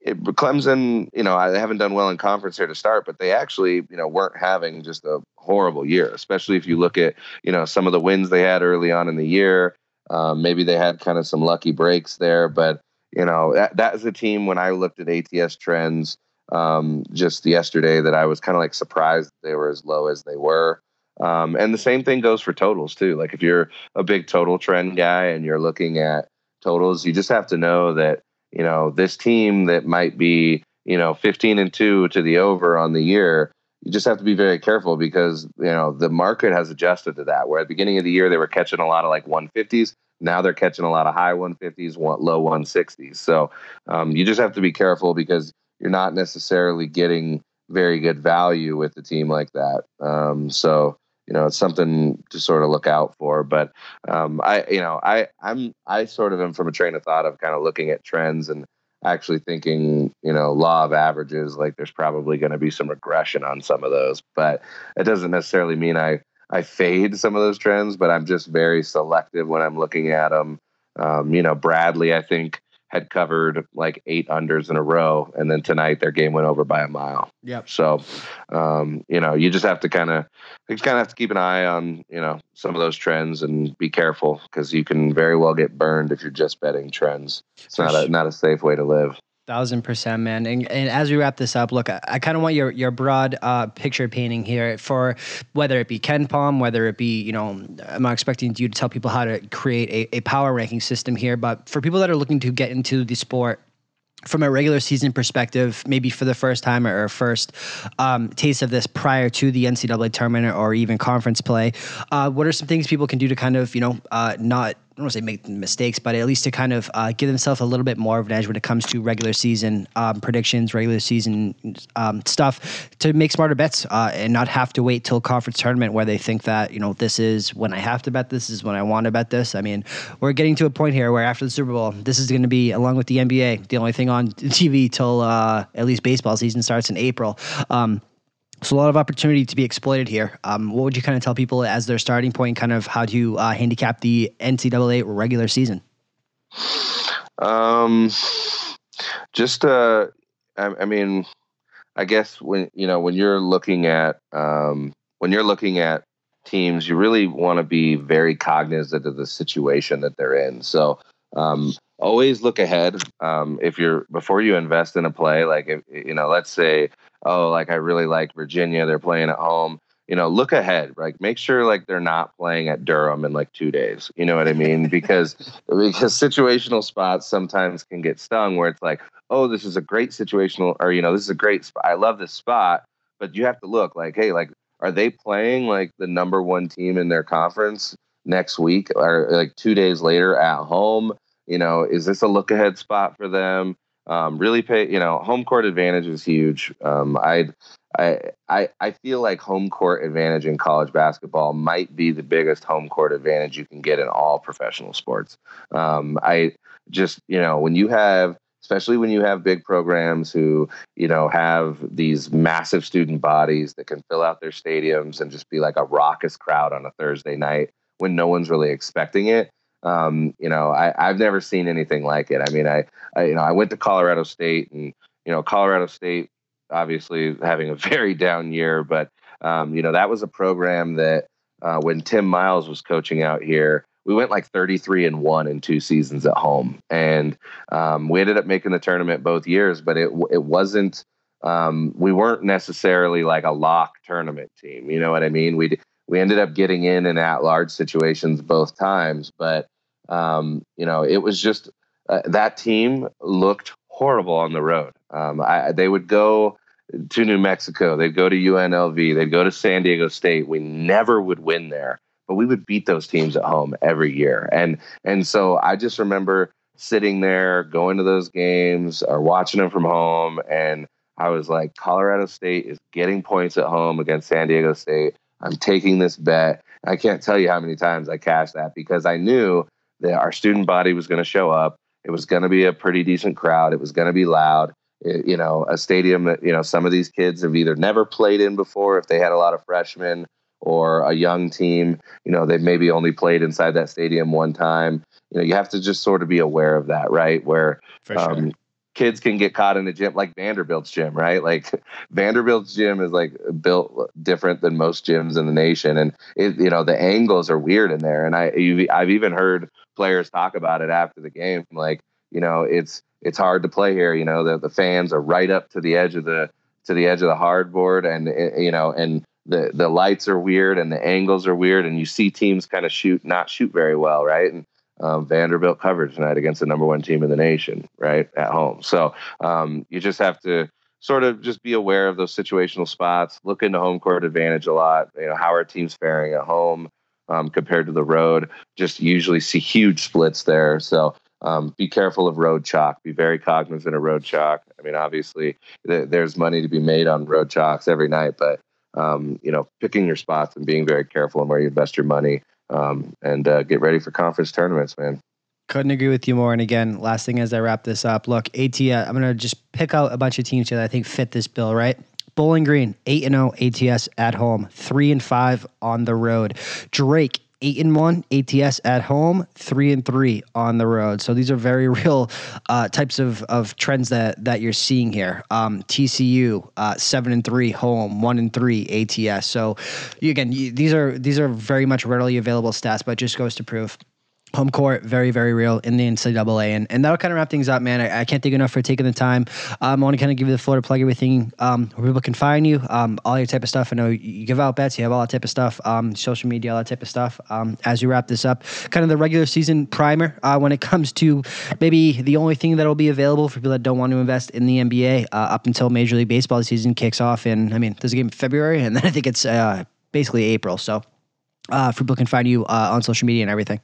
Speaker 2: it, Clemson, you know, I haven't done well in conference here to start, but they actually, you know, weren't having just a horrible year. Especially if you look at, you know, some of the wins they had early on in the year. Um, maybe they had kind of some lucky breaks there, but you know, that, that is a team when I looked at ATS trends um, just yesterday that I was kind of like surprised they were as low as they were. Um, and the same thing goes for totals too. Like if you're a big total trend guy and you're looking at totals, you just have to know that you know this team that might be you know 15 and two to the over on the year. You just have to be very careful because you know the market has adjusted to that. Where at the beginning of the year they were catching a lot of like 150s. Now they're catching a lot of high 150s, low 160s. So um, you just have to be careful because you're not necessarily getting very good value with a team like that. Um, so you know it's something to sort of look out for. But um, I you know I I'm I sort of am from a train of thought of kind of looking at trends and actually thinking you know law of averages like there's probably going to be some regression on some of those, but it doesn't necessarily mean I I fade some of those trends, but I'm just very selective when I'm looking at them. Um, you know, Bradley, I think had covered like eight unders in a row, and then tonight their game went over by a mile.
Speaker 1: Yep.
Speaker 2: So, um, you know, you just have to kind of, you kind of have to keep an eye on, you know, some of those trends and be careful because you can very well get burned if you're just betting trends. It's not a not a safe way to live.
Speaker 1: Thousand percent, man. And, and as we wrap this up, look, I, I kind of want your your broad uh, picture painting here for whether it be KenPom, whether it be, you know, I'm not expecting you to tell people how to create a, a power ranking system here, but for people that are looking to get into the sport from a regular season perspective, maybe for the first time or first um, taste of this prior to the NCAA tournament or even conference play, uh, what are some things people can do to kind of, you know, uh, not I don't want to say make mistakes, but at least to kind of uh, give themselves a little bit more of an edge when it comes to regular season um, predictions, regular season um, stuff, to make smarter bets uh, and not have to wait till conference tournament where they think that you know this is when I have to bet this, is when I want to bet this. I mean, we're getting to a point here where after the Super Bowl, this is going to be along with the NBA the only thing on <laughs> TV till uh, at least baseball season starts in April. Um, so a lot of opportunity to be exploited here. Um, what would you kind of tell people as their starting point, kind of how to uh, handicap the NCAA regular season?
Speaker 2: Um, just uh, I, I, mean, I guess when you know when you're looking at um, when you're looking at teams, you really want to be very cognizant of the situation that they're in. So um, always look ahead. Um, if you're before you invest in a play, like if you know, let's say oh, like I really like Virginia, they're playing at home. You know, look ahead. Like, make sure like they're not playing at Durham in like two days. You know what I mean? <laughs> Because because situational spots sometimes can get stung where it's like, oh, this is a great situational, or you know, this is a great spot. I love this spot, but you have to look like, hey, like, are they playing like the number one team in their conference next week or like two days later at home? You know, is this a look ahead spot for them? Um, really pay, you know, home court advantage is huge. Um, I, I, I feel like home court advantage in college basketball might be the biggest home court advantage you can get in all professional sports. Um, I just, you know, when you have especially when you have big programs who, you know, have these massive student bodies that can fill out their stadiums and just be like a raucous crowd on a Thursday night when no one's really expecting it. Um, you know, I, I've never seen anything like it. I mean, I, I, you know, I went to Colorado State and, you know, Colorado State obviously having a <laughs> very down year, but, um, you know, that was a program that uh, when Tim Miles was coaching out here, we went like 33 and one in two seasons at home, and um, we ended up making the tournament both years. But it it wasn't. Um, we weren't necessarily like a lock tournament team. You know what I mean? We we ended up getting in and at large situations both times, but um, you know it was just uh, that team looked horrible on the road. Um, I, they would go to New Mexico, they'd go to UNLV, they'd go to San Diego State. We never would win there but we would beat those teams at home every year. And and so I just remember sitting there, going to those games or watching them from home, and I was like, Colorado State is getting points at home against San Diego State. I'm taking this bet. I can't tell you how many times I cashed that because I knew that our student body was going to show up. It was going to be a pretty decent crowd. It was going to be loud. It, you know, a stadium that, you know, some of these kids have either never played in before if they had a lot of freshmen or a young team, you know, they've maybe only played inside that stadium one time. You know, you have to just sort of be aware of that, right? Where um, kids can get caught in a gym like Vanderbilt's gym, right? Like Vanderbilt's gym is like built different than most gyms in the nation, and it, you know the angles are weird in there. And I, I've even heard players talk about it after the game, like you know, it's it's hard to play here. You know, the the fans are right up to the edge of the to the edge of the hardboard, and eh, you know, and the the lights are weird and the angles are weird, and you see teams kind of shoot not shoot very well, right? And um, Vanderbilt covered tonight against the number one team in the nation, right at home. So um, you just have to sort of just be aware of those situational spots. Look into home court advantage a lot. You know how are teams faring at home um, compared to the road. Just usually see huge splits there. So um, be careful of road chalk. Be very cognizant of road chalk. I mean, obviously, th- there's money to be made on road chalks every night, but um, you know, picking your spots and being very careful on where you invest your money um, and uh, get ready for conference tournaments, man.
Speaker 1: Couldn't agree with you more. And again, last thing as I wrap this up, look, ATS, I'm going to just pick out a bunch of teams that I think fit this bill, right? Bowling Green, 8 and 0 ATS at home, 3 and 5 on the road. Drake, eight and one ATS at home, three and three on the road. So these are very <laughs> real uh, types of, of trends that that you're seeing here. Um, TCU uh, seven and three home, one and three ATS. So again, you, these are these are very much readily available stats, but just goes to prove home court very very real in the ncaa and, and that'll kind of wrap things up man. I, I can't thank enough for taking the time. Um, i want to kind of give you the floor to plug everything um, where people can find you um, all your type of stuff. I know you give out bets you have all that type of stuff um, social media all that type of stuff. Um, as you wrap this up kind of the regular season primer uh, when it <laughs> comes to maybe the only thing that will be available for people that don't want to invest in the nba uh, up until major league baseball season kicks off in i mean there's a game in february and then i think it's uh, basically april. So uh, people can find you uh, on social media and everything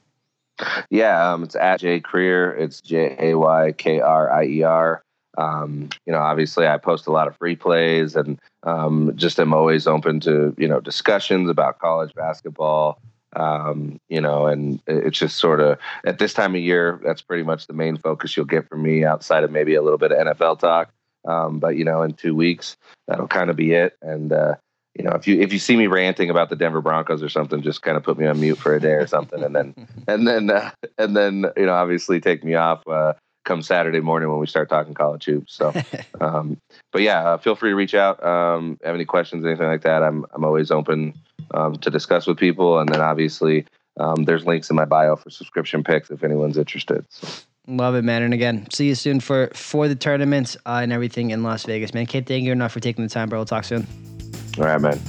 Speaker 2: yeah, um, it's at Jay Krier. It's J A Y K R I E R. Um, you know, obviously, I post a lot of free plays, and um, just am always open to you know discussions about college basketball. Um, you know, and it's just sort of at this time of year, that's pretty much the main focus you'll get from me, outside of maybe a little bit of NFL talk. Um, but you know, in two weeks, that'll kind of be it. And uh, you know, if you if you see me ranting about the Denver Broncos or something, just kind of put me on mute for a day or something, and then <laughs> and then uh, and then you know, obviously take me off uh, come Saturday morning when we start talking college hoops. So, <laughs> um, but yeah, uh, feel free to reach out. Um, have any questions, anything like that? I'm I'm always open um, to discuss with people, and then obviously um, there's links in my bio for subscription picks if anyone's interested. So.
Speaker 1: Love it, man. And again, see you soon for for the tournaments uh, and everything in Las Vegas, man. Can't thank you enough for taking the time, bro. We'll talk soon.
Speaker 2: All right, man.